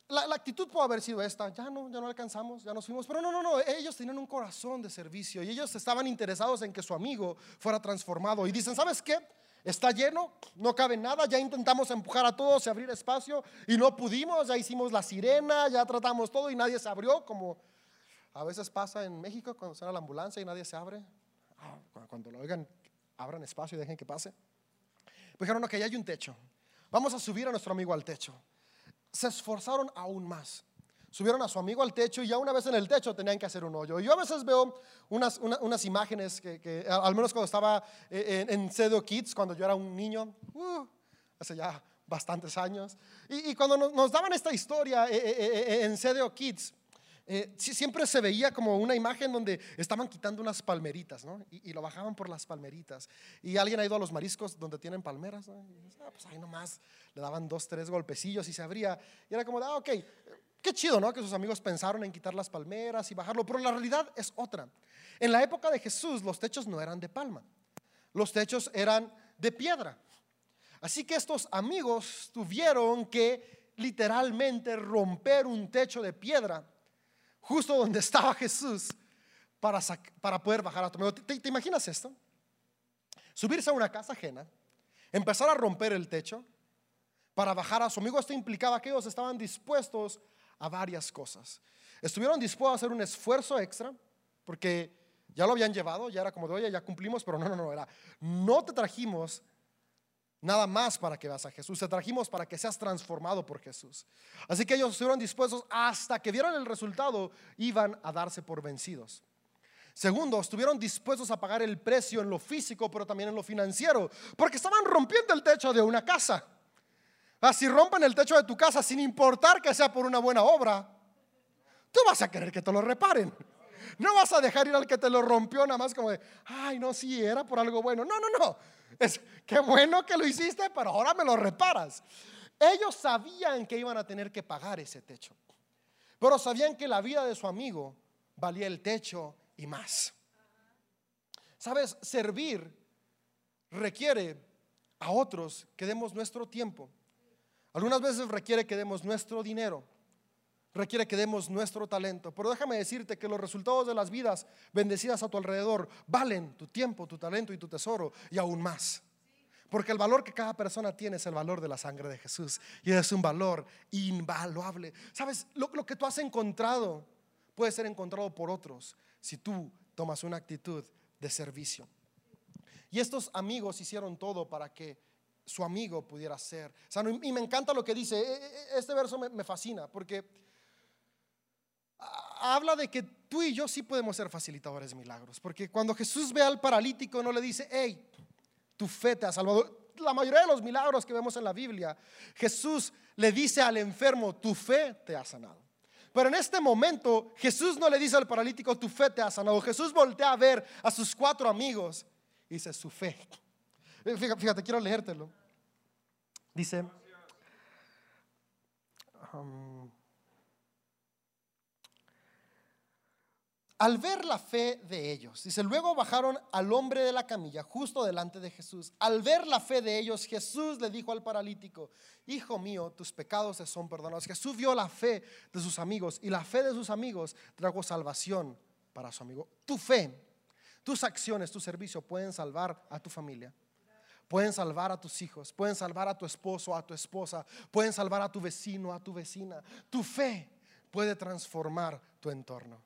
la, actitud puede haber sido esta, ya no, ya no alcanzamos, ya nos fuimos, pero no, no, no, ellos tenían un corazón de servicio y ellos estaban interesados en que su amigo fuera transformado y dicen, ¿sabes qué? Está lleno, no cabe nada, ya intentamos empujar a todos y abrir espacio y no pudimos, ya hicimos la sirena, ya tratamos todo y nadie se abrió, como a veces pasa en México cuando suena la ambulancia y nadie se abre. Ah, cuando lo oigan, abran espacio y dejen que pase. Dijeron, ok, ya hay un techo, vamos a subir a nuestro amigo al techo. Se esforzaron aún más subieron a su amigo al techo y ya una vez en el techo tenían que hacer un hoyo. Y yo a veces veo unas, unas imágenes que, al menos cuando estaba eh, en, en Kids, cuando yo era un niño, uh, hace ya bastantes años, y, cuando nos, daban esta historia eh, eh, en CDO Kids, siempre se veía como una imagen donde estaban quitando unas palmeritas, ¿no? Y, lo bajaban por las palmeritas. Y alguien ha ido a los mariscos donde tienen palmeras, ¿no? Ah, pues ahí nomás le daban dos, tres golpecillos y se abría. Y era como, ah, ok, Qué chido, ¿no? Que sus amigos pensaron en quitar las palmeras y bajarlo, pero la realidad es otra. En la época de Jesús los techos no eran de palma, los techos eran de piedra. Así que estos amigos tuvieron que literalmente romper un techo de piedra justo donde estaba Jesús para, para poder bajar a amigo. ¿Te, ¿Te imaginas esto? Subirse a una casa ajena, empezar a romper el techo para bajar a su amigo. Esto implicaba que ellos estaban dispuestos varias cosas. Estuvieron dispuestos a hacer un esfuerzo extra porque ya lo habían llevado, ya era como de, oye, ya cumplimos, pero no, no, no, era, no te trajimos nada más para que veas a Jesús, te trajimos para que seas transformado por Jesús. Así que ellos estuvieron dispuestos hasta que vieron el resultado, iban a darse por vencidos. Segundo, estuvieron dispuestos a pagar el precio en lo físico, pero también en lo financiero, porque estaban rompiendo el techo de una casa. Si rompen el techo de tu casa sin importar que sea por una buena obra, tú vas a querer que te lo reparen. No vas a dejar ir al que te lo rompió nada más como de, ay, no, sí, era por algo bueno. No, no, no. Es qué bueno que lo hiciste, pero ahora me lo reparas. Ellos sabían que iban a tener que pagar ese techo, pero sabían que la vida de su amigo valía el techo y más. Sabes, servir requiere a otros que demos nuestro tiempo algunas veces requiere que demos nuestro dinero, requiere que demos nuestro talento. Pero déjame decirte que los resultados de las vidas bendecidas a tu alrededor valen tu tiempo, tu talento y tu tesoro y aún más. Porque el valor que cada persona tiene es el valor de la sangre de Jesús. Y es un valor invaluable. Sabes, lo, que tú has encontrado puede ser encontrado por otros si tú tomas una actitud de servicio. Y estos amigos hicieron todo para que su amigo pudiera ser. y me encanta lo que dice. E, e, este verso me, fascina porque habla de que tú y yo sí podemos ser facilitadores de milagros. Porque cuando Jesús ve al paralítico no le dice, hey, tu fe te ha salvado. La mayoría de los milagros que vemos en la Biblia, Jesús le dice al enfermo, tu fe te ha sanado. Pero en este momento Jesús no le dice al paralítico, tu fe te ha sanado. Jesús voltea a ver a sus cuatro amigos y dice, su fe eh, fíjate, quiero leértelo. Dice, um, al ver la fe de ellos, dice, luego bajaron al hombre de la camilla justo delante de Jesús. Al ver la fe de ellos, Jesús le dijo al paralítico, hijo mío, tus pecados te son perdonados. Jesús vio la fe de sus amigos y la fe de sus amigos trajo salvación para su amigo. Tu fe, tus acciones, tu servicio pueden salvar a tu familia pueden salvar a tus hijos, pueden salvar a tu esposo, a tu esposa, pueden salvar a tu vecino, a tu vecina. Tu fe puede transformar tu entorno.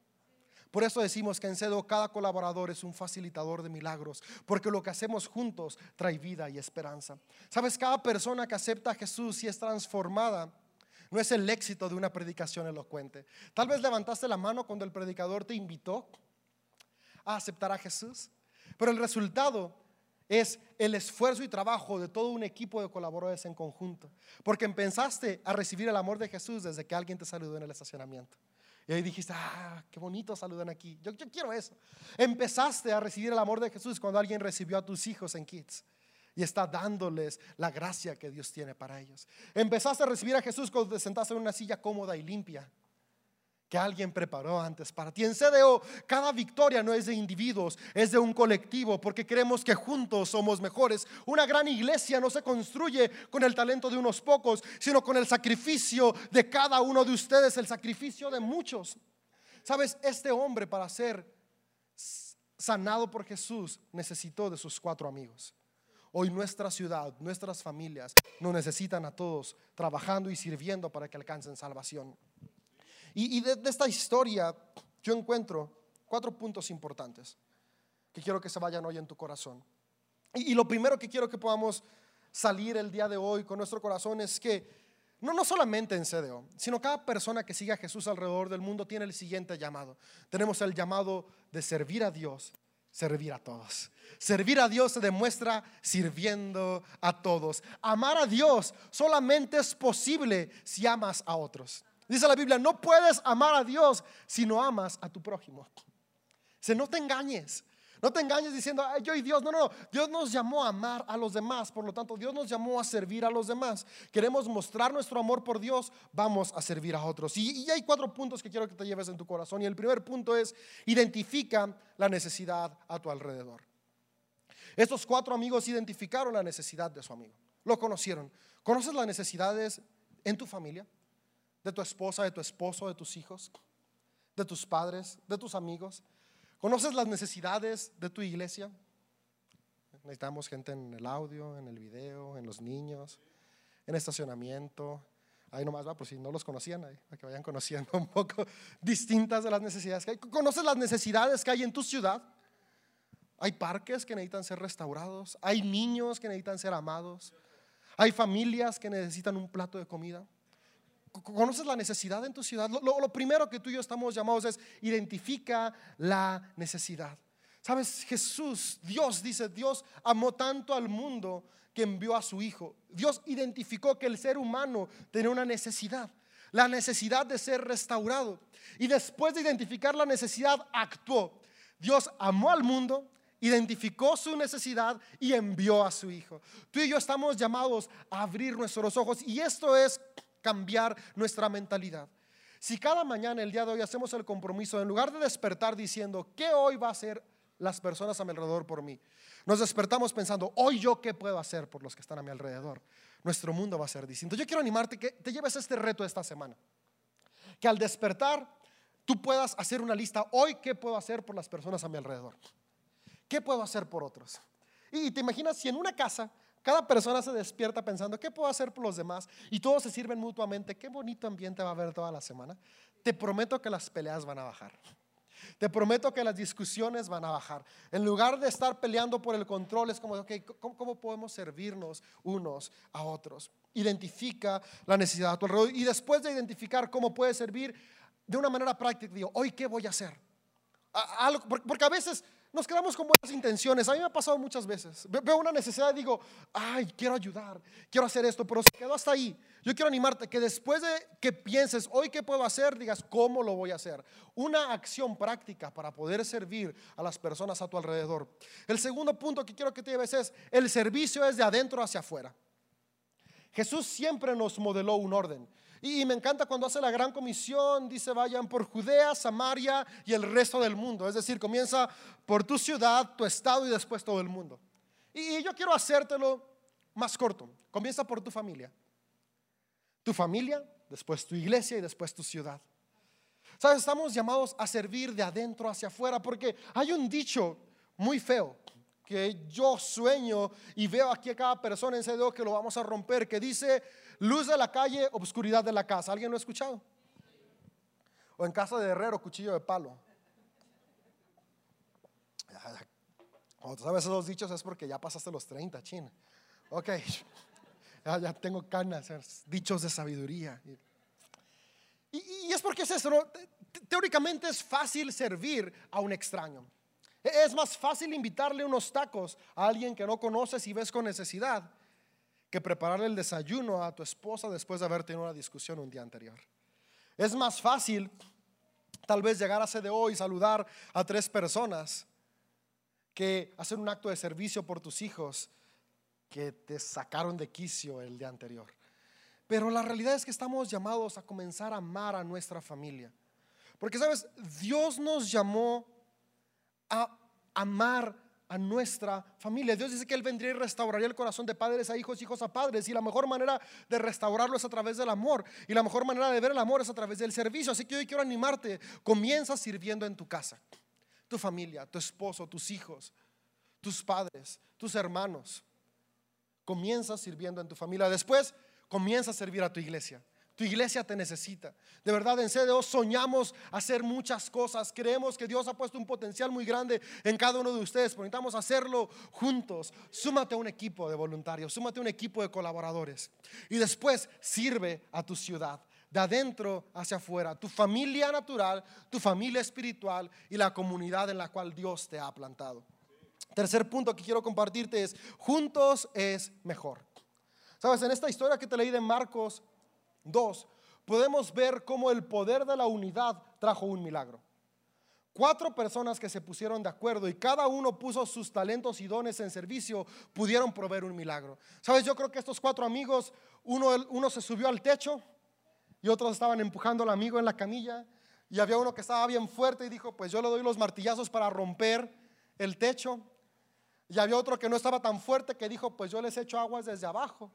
Por eso decimos que en CEDO cada colaborador es un facilitador de milagros, porque lo que hacemos juntos trae vida y esperanza. Sabes, cada persona que acepta a Jesús y es transformada, no es el éxito de una predicación elocuente. Tal vez levantaste la mano cuando el predicador te invitó a aceptar a Jesús, pero el resultado es el esfuerzo y trabajo de todo un equipo de colaboradores en conjunto, porque empezaste a recibir el amor de Jesús desde que alguien te saludó en el estacionamiento. Y ahí dijiste, ah, qué bonito saludan aquí. Yo, quiero eso. Empezaste a recibir el amor de Jesús cuando alguien recibió a tus hijos en Kids y está dándoles la gracia que Dios tiene para ellos. Empezaste a recibir a Jesús cuando te sentaste en una silla cómoda y limpia que alguien preparó antes para ti. En CDO, cada victoria no es de individuos, es de un colectivo, porque creemos que juntos somos mejores. Una gran iglesia no se construye con el talento de unos pocos, sino con el sacrificio de cada uno de ustedes, el sacrificio de muchos. Sabes, este hombre para ser sanado por Jesús necesitó de sus cuatro amigos. Hoy nuestra ciudad, nuestras familias nos necesitan a todos trabajando y sirviendo para que alcancen salvación. Y, de, esta historia yo encuentro cuatro puntos importantes que quiero que se vayan hoy en tu corazón. Y, lo primero que quiero que podamos salir el día de hoy con nuestro corazón es que no, no solamente en CDO, sino cada persona que sigue a Jesús alrededor del mundo tiene el siguiente llamado. Tenemos el llamado de servir a Dios servir a todos. Servir a Dios se demuestra sirviendo a todos. Amar a Dios solamente es posible si amas a otros. Dice la Biblia, no puedes amar a Dios si no amas a tu prójimo. Si no te engañes. No te engañes diciendo, yo y Dios. No, no, no. Dios nos llamó a amar a los demás. Por lo tanto, Dios nos llamó a servir a los demás. Queremos mostrar nuestro amor por Dios. Vamos a servir a otros. Y, y hay cuatro puntos que quiero que te lleves en tu corazón. Y el primer punto es, identifica la necesidad a tu alrededor. Estos cuatro amigos identificaron la necesidad de su amigo. Lo conocieron. ¿Conoces las necesidades en tu familia? ¿De tu esposa, de tu esposo, de tus hijos? ¿De tus padres, de tus amigos? ¿Conoces las necesidades de tu iglesia? Necesitamos gente en el audio, en el video, en los niños, en estacionamiento. Ahí nomás va, por si no los conocían, ahí, para que vayan conociendo <laughs> un poco distintas de las necesidades que hay. ¿Conoces las necesidades que hay en tu ciudad? Hay parques que necesitan ser restaurados, hay niños que necesitan ser amados, hay familias que necesitan un plato de comida. ¿Conoces la necesidad en tu ciudad? Lo, primero que tú y yo estamos llamados es identifica la necesidad. Sabes, Jesús, Dios dice, Dios amó tanto al mundo que envió a su Hijo. Dios identificó que el ser humano tenía una necesidad, la necesidad de ser restaurado. Y después de identificar la necesidad, actuó. Dios amó al mundo, identificó su necesidad y envió a su Hijo. Tú y yo estamos llamados a abrir nuestros ojos y esto es cambiar nuestra mentalidad. Si cada mañana, el día de hoy, hacemos el compromiso, en lugar de despertar diciendo, ¿qué hoy va a hacer las personas a mi alrededor por mí? Nos despertamos pensando, hoy yo qué puedo hacer por los que están a mi alrededor. Nuestro mundo va a ser distinto. Yo quiero animarte que te lleves este reto esta semana. Que al despertar tú puedas hacer una lista, hoy qué puedo hacer por las personas a mi alrededor. ¿Qué puedo hacer por otros? Y te imaginas si en una casa cada persona se despierta pensando, ¿qué puedo hacer por los demás? Y todos se sirven mutuamente. Qué bonito ambiente va a haber toda la semana. Te prometo que las peleas van a bajar. Te prometo que las discusiones van a bajar. En lugar de estar peleando por el control, es como, ok, ¿cómo, podemos servirnos unos a otros? Identifica la necesidad a tu alrededor. Y después de identificar cómo puede servir de una manera práctica, digo, hoy qué voy a hacer. porque a veces nos quedamos con buenas intenciones. A mí me ha pasado muchas veces. Veo una necesidad y digo, ay, quiero ayudar, quiero hacer esto, pero se quedó hasta ahí. Yo quiero animarte que después de que pienses, hoy qué puedo hacer, digas, ¿cómo lo voy a hacer? Una acción práctica para poder servir a las personas a tu alrededor. El segundo punto que quiero que te lleves es, el servicio es de adentro hacia afuera. Jesús siempre nos modeló un orden. Y me encanta cuando hace la gran comisión, dice vayan por Judea, Samaria y el resto del mundo. Es decir, comienza por tu ciudad, tu estado y después todo el mundo. Y yo quiero hacértelo más corto. Comienza por tu familia. Tu familia, después tu iglesia y después tu ciudad. Sabes, estamos llamados a servir de adentro hacia afuera porque hay un dicho muy feo que yo sueño y veo aquí a cada persona en ese dedo que lo vamos a romper, que dice, luz de la calle, obscuridad de la casa. ¿Alguien lo ha escuchado? O en casa de herrero, cuchillo de palo. Cuando sabes esos dichos es porque ya pasaste los 30, chin. Ok, <laughs> ya, tengo canas, dichos de sabiduría. Y, es porque es eso, teóricamente es fácil servir a un extraño. Es más fácil invitarle unos tacos a alguien que no conoces y ves con necesidad que prepararle el desayuno a tu esposa después de haber tenido una discusión un día anterior. Es más fácil tal vez llegar a CDO y saludar a tres personas que hacer un acto de servicio por tus hijos que te sacaron de quicio el día anterior. Pero la realidad es que estamos llamados a comenzar a amar a nuestra familia. Porque, ¿sabes? Dios nos llamó a amar a nuestra familia. Dios dice que Él vendría y restauraría el corazón de padres a hijos, hijos a padres. Y la mejor manera de restaurarlo es a través del amor. Y la mejor manera de ver el amor es a través del servicio. Así que hoy quiero animarte. Comienza sirviendo en tu casa. Tu familia, tu esposo, tus hijos, tus padres, tus hermanos. Comienza sirviendo en tu familia. Después comienza a servir a tu iglesia. Tu iglesia te necesita. De verdad, en CDO soñamos hacer muchas cosas. Creemos que Dios ha puesto un potencial muy grande en cada uno de ustedes. Pero necesitamos hacerlo juntos. Súmate a un equipo de voluntarios, súmate a un equipo de colaboradores. Y después sirve a tu ciudad, de adentro hacia afuera, tu familia natural, tu familia espiritual y la comunidad en la cual Dios te ha plantado. Tercer punto que quiero compartirte es, juntos es mejor. Sabes, en esta historia que te leí de Marcos Dos, podemos ver cómo el poder de la unidad trajo un milagro. Cuatro personas que se pusieron de acuerdo y cada uno puso sus talentos y dones en servicio, pudieron proveer un milagro. Sabes, yo creo que estos cuatro amigos, uno, uno se subió al techo y otros estaban empujando al amigo en la camilla y había uno que estaba bien fuerte y dijo, pues yo le doy los martillazos para romper el techo. Y había otro que no estaba tan fuerte que dijo, pues yo les echo aguas desde abajo.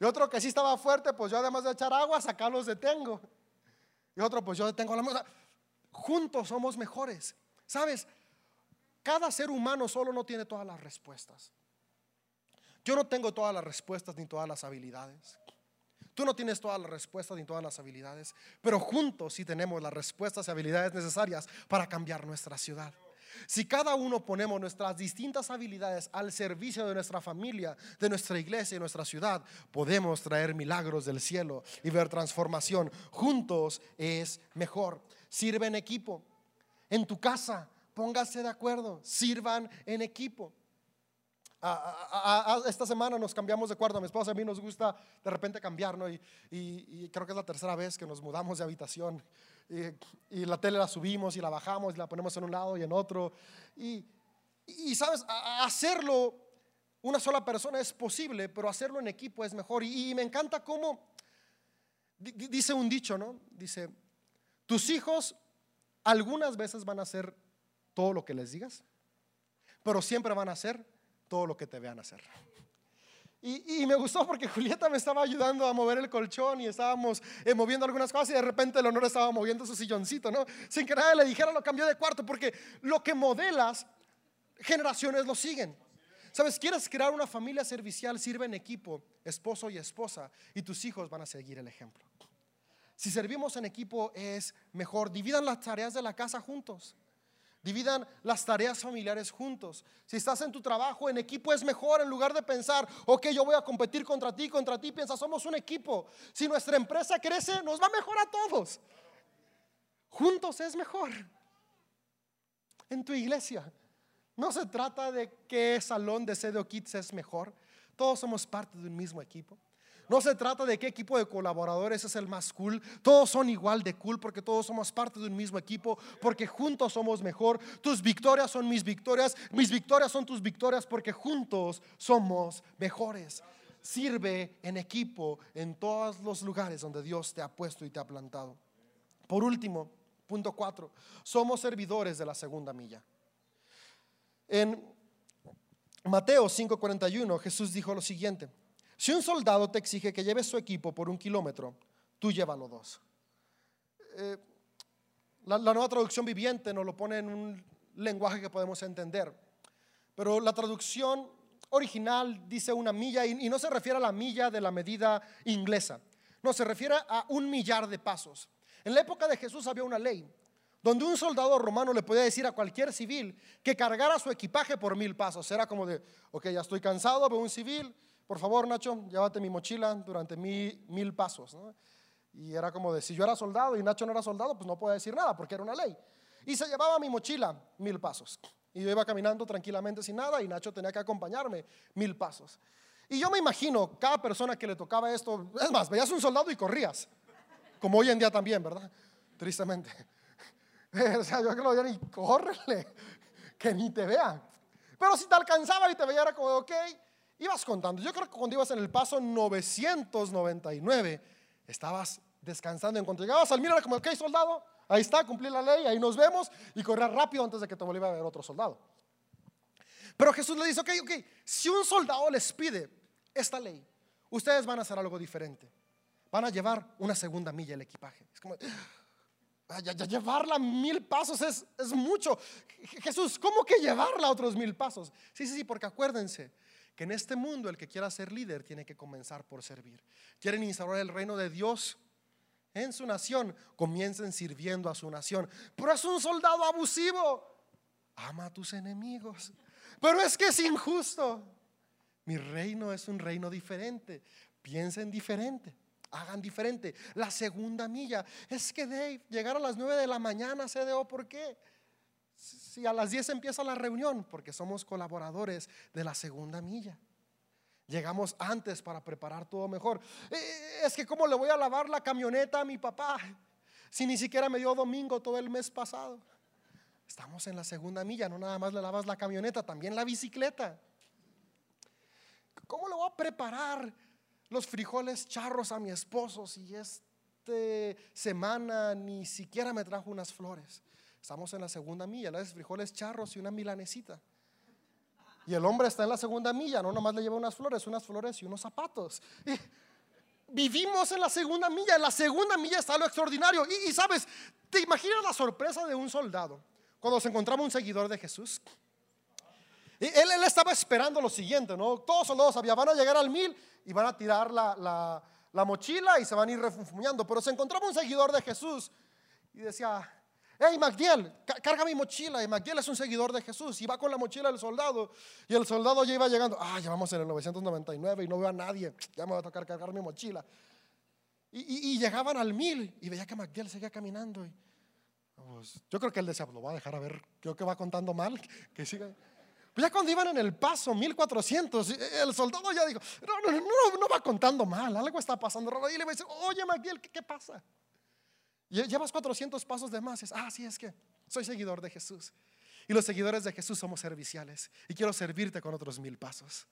Y otro que sí estaba fuerte, pues yo además de echar agua, acá los detengo. Y otro, pues yo detengo la mesa. Juntos somos mejores. ¿Sabes? Cada ser humano solo no tiene todas las respuestas. Yo no tengo todas las respuestas ni todas las habilidades. Tú no tienes todas las respuestas ni todas las habilidades, pero juntos sí tenemos las respuestas y habilidades necesarias para cambiar nuestra ciudad. Si cada uno ponemos nuestras distintas habilidades al servicio de nuestra familia, de nuestra iglesia y nuestra ciudad, podemos traer milagros del cielo y ver transformación. Juntos es mejor. Sirve en equipo. En tu casa, póngase de acuerdo, sirvan en equipo. esta semana nos cambiamos de cuarto. A mi esposa a mí nos gusta de repente cambiar, ¿no? y creo que es la tercera vez que nos mudamos de habitación y, la tele la subimos y la bajamos y la ponemos en un lado y en otro. Y, y sabes, hacerlo una sola persona es posible, pero hacerlo en equipo es mejor. Y, me encanta cómo dice un dicho, ¿no? Dice, tus hijos algunas veces van a hacer todo lo que les digas, pero siempre van a hacer todo lo que te vean hacer. Y, me gustó porque <laughs> Julieta me estaba ayudando a mover el colchón y estábamos eh, moviendo algunas cosas y de repente el honor estaba moviendo su silloncito, ¿no? Sin que nadie le dijera lo cambió de cuarto porque lo que modelas, generaciones lo siguen. ¿Sabes? Quieres crear una familia servicial, sirve en equipo, esposo y esposa, y tus hijos van a seguir el ejemplo. Si servimos en equipo es mejor. Dividan las tareas de la casa juntos. Dividan las tareas familiares juntos. Si estás en tu trabajo en equipo es mejor en lugar de pensar, ok, yo voy a competir contra ti, contra ti, piensa, somos un equipo. Si nuestra empresa crece, nos va mejor a todos. Juntos es mejor. En tu iglesia. No se trata de qué salón de Sedeo Kids es mejor. Todos somos parte de un mismo equipo. No se trata de qué equipo de colaboradores es el más cool. Todos son igual de cool porque todos somos parte de un mismo equipo, porque juntos somos mejor. Tus victorias son mis victorias, mis victorias son tus victorias porque juntos somos mejores. Sirve en equipo en todos los lugares donde Dios te ha puesto y te ha plantado. Por último, punto cuatro, somos servidores de la segunda milla. En Mateo 5:41 Jesús dijo lo siguiente. Si un soldado te exige que lleves su equipo por un kilómetro, tú llévalo dos. Eh, la, nueva traducción viviente nos lo pone en un lenguaje que podemos entender. Pero la traducción original dice una milla y, no se refiere a la milla de la medida inglesa. No, se refiere a un millar de pasos. En la época de Jesús había una ley donde un soldado romano le podía decir a cualquier civil que cargara su equipaje por mil pasos. Era como de, ok, ya estoy cansado, veo un civil, por favor Nacho, llévate mi mochila durante mil, mil pasos. Y era como de, si yo era soldado y Nacho no era soldado, pues no podía decir nada porque era una ley. Y se llevaba mi mochila mil pasos. Y yo iba caminando tranquilamente sin nada y Nacho tenía que acompañarme mil pasos. Y yo me imagino cada persona que le tocaba esto, es más, veías un soldado y corrías, como hoy en día también, ¿verdad? Tristemente. <laughs> O sea, yo que ni córrele, <laughs> que ni te vean. Pero si te alcanzaba y te veía, era como, ok, ibas contando. Yo creo que cuando ibas en el paso 999, estabas descansando. En cuanto llegabas al mil, era como, ok, soldado, ahí está, cumplí la ley, ahí nos vemos y correr rápido antes de que te volviera a ver otro soldado. Pero Jesús le dice, ok, ok, si un soldado les pide esta ley, ustedes van a hacer algo diferente. Van a llevar una segunda milla el equipaje. Es como, ah, ya, llevarla mil pasos es, es mucho. Jesús, ¿cómo que llevarla otros mil pasos? Sí, sí, sí, porque acuérdense que en este mundo el que quiera ser líder tiene que comenzar por servir. Quieren instaurar el reino de Dios en su nación, comiencen sirviendo a su nación. Pero es un soldado abusivo. Ama a tus enemigos. Pero es que es injusto. Mi reino es un reino diferente. Piensen diferente. Hagan diferente. La segunda milla. Es que Dave, llegar a las 9 de la mañana, CDO, ¿por qué? Si a las 10 empieza la reunión, porque somos colaboradores de la segunda milla. Llegamos antes para preparar todo mejor. Eh, es que cómo le voy a lavar la camioneta a mi papá si ni siquiera me dio domingo todo el mes pasado. Estamos en la segunda milla, no nada más le lavas la camioneta, también la bicicleta. ¿Cómo le voy a preparar los frijoles charros a mi esposo si esta semana ni siquiera me trajo unas flores? Estamos en la segunda milla, le das frijoles charros y una milanesita. Y el hombre está en la segunda milla, no nomás le lleva unas flores, unas flores y unos zapatos. vivimos en la segunda milla, en la segunda milla está lo extraordinario. Y, sabes, ¿te imaginas la sorpresa de un soldado? cuando se encontraba un seguidor de Jesús. Y él, él, estaba esperando lo siguiente, ¿no? Todos soldados sabían, van a llegar al mil y van a tirar la, la, mochila y se van a ir refunfuñando. Pero se encontraba un seguidor de Jesús y decía, hey Magdiel, carga mi mochila. Y Magdiel es un seguidor de Jesús y va con la mochila del soldado. Y el soldado ya iba llegando, ah, ya vamos en el 999 y no veo a nadie, ya me va a tocar cargar mi mochila. Y, y, llegaban al mil y veía que Magdiel seguía caminando. Y, pues, yo creo que él decía, pues, lo va a dejar a ver, creo que va contando mal, que siga. Pues ya cuando iban en el paso, 1400, el soldado ya dijo, no, no, no, no va contando mal, algo está pasando Y le va a decir, oye, Magdiel, ¿qué, pasa? Llevas 400 pasos de más. ah, sí, es que soy seguidor de Jesús. Y los seguidores de Jesús somos serviciales. Y quiero servirte con otros mil pasos.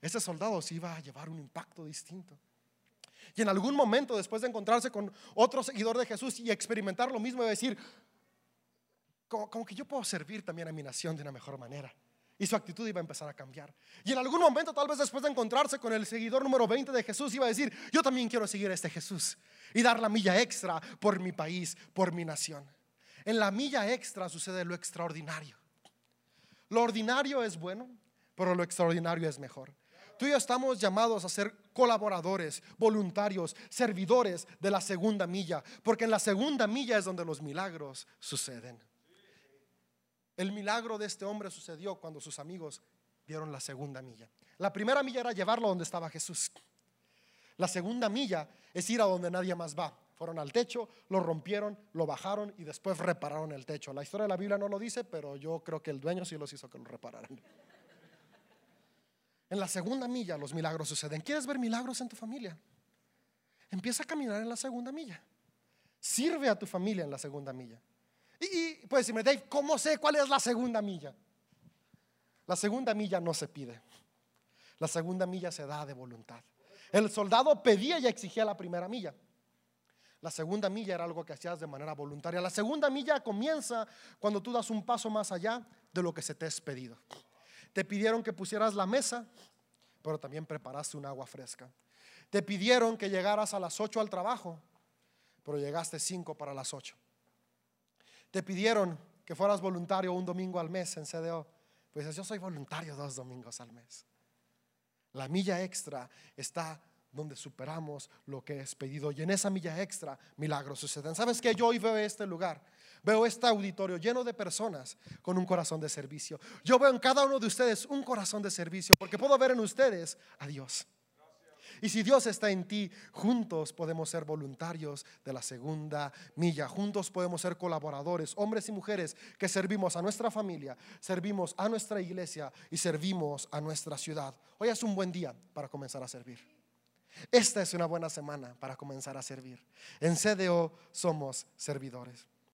Ese soldado sí iba a llevar un impacto distinto. Y en algún momento, después de encontrarse con otro seguidor de Jesús y experimentar lo mismo, y decir, como, que yo puedo servir también a mi nación de una mejor manera. Y su actitud iba a empezar a cambiar. Y en algún momento, tal vez después de encontrarse con el seguidor número 20 de Jesús, iba a decir, yo también quiero seguir a este Jesús y dar la milla extra por mi país, por mi nación. En la milla extra sucede lo extraordinario. Lo ordinario es bueno, pero lo extraordinario es mejor. Tú y yo estamos llamados a ser colaboradores, voluntarios, servidores de la segunda milla, porque en la segunda milla es donde los milagros suceden. El milagro de este hombre sucedió cuando sus amigos dieron la segunda milla. La primera milla era llevarlo donde estaba Jesús. La segunda milla es ir a donde nadie más va. Fueron al techo, lo rompieron, lo bajaron y después repararon el techo. La historia de la Biblia no lo dice, pero yo creo que el dueño sí los hizo que lo repararan. En la segunda milla los milagros suceden. ¿Quieres ver milagros en tu familia? Empieza a caminar en la segunda milla. Sirve a tu familia en la segunda milla. Y, puedes decirme, Dave, ¿cómo sé cuál es la segunda milla? La segunda milla no se pide. La segunda milla se da de voluntad. El soldado pedía y exigía la primera milla. La segunda milla era algo que hacías de manera voluntaria. La segunda milla comienza cuando tú das un paso más allá de lo que se te es pedido. Te pidieron que pusieras la mesa, pero también preparaste un agua fresca. Te pidieron que llegaras a las 8 al trabajo, pero llegaste 5 para las 8 te pidieron que fueras voluntario un domingo al mes en CDO, pues yo soy voluntario dos domingos al mes. La milla extra está donde superamos lo que es pedido. Y en esa milla extra, milagros suceden. ¿Sabes que Yo hoy veo este lugar. Veo este auditorio lleno de personas con un corazón de servicio. Yo veo en cada uno de ustedes un corazón de servicio porque puedo ver en ustedes a Dios. Y si Dios está en ti, juntos podemos ser voluntarios de la segunda milla. Juntos podemos ser colaboradores, hombres y mujeres que servimos a nuestra familia, servimos a nuestra iglesia y servimos a nuestra ciudad. Hoy es un buen día para comenzar a servir. Esta es una buena semana para comenzar a servir. En CDO somos servidores.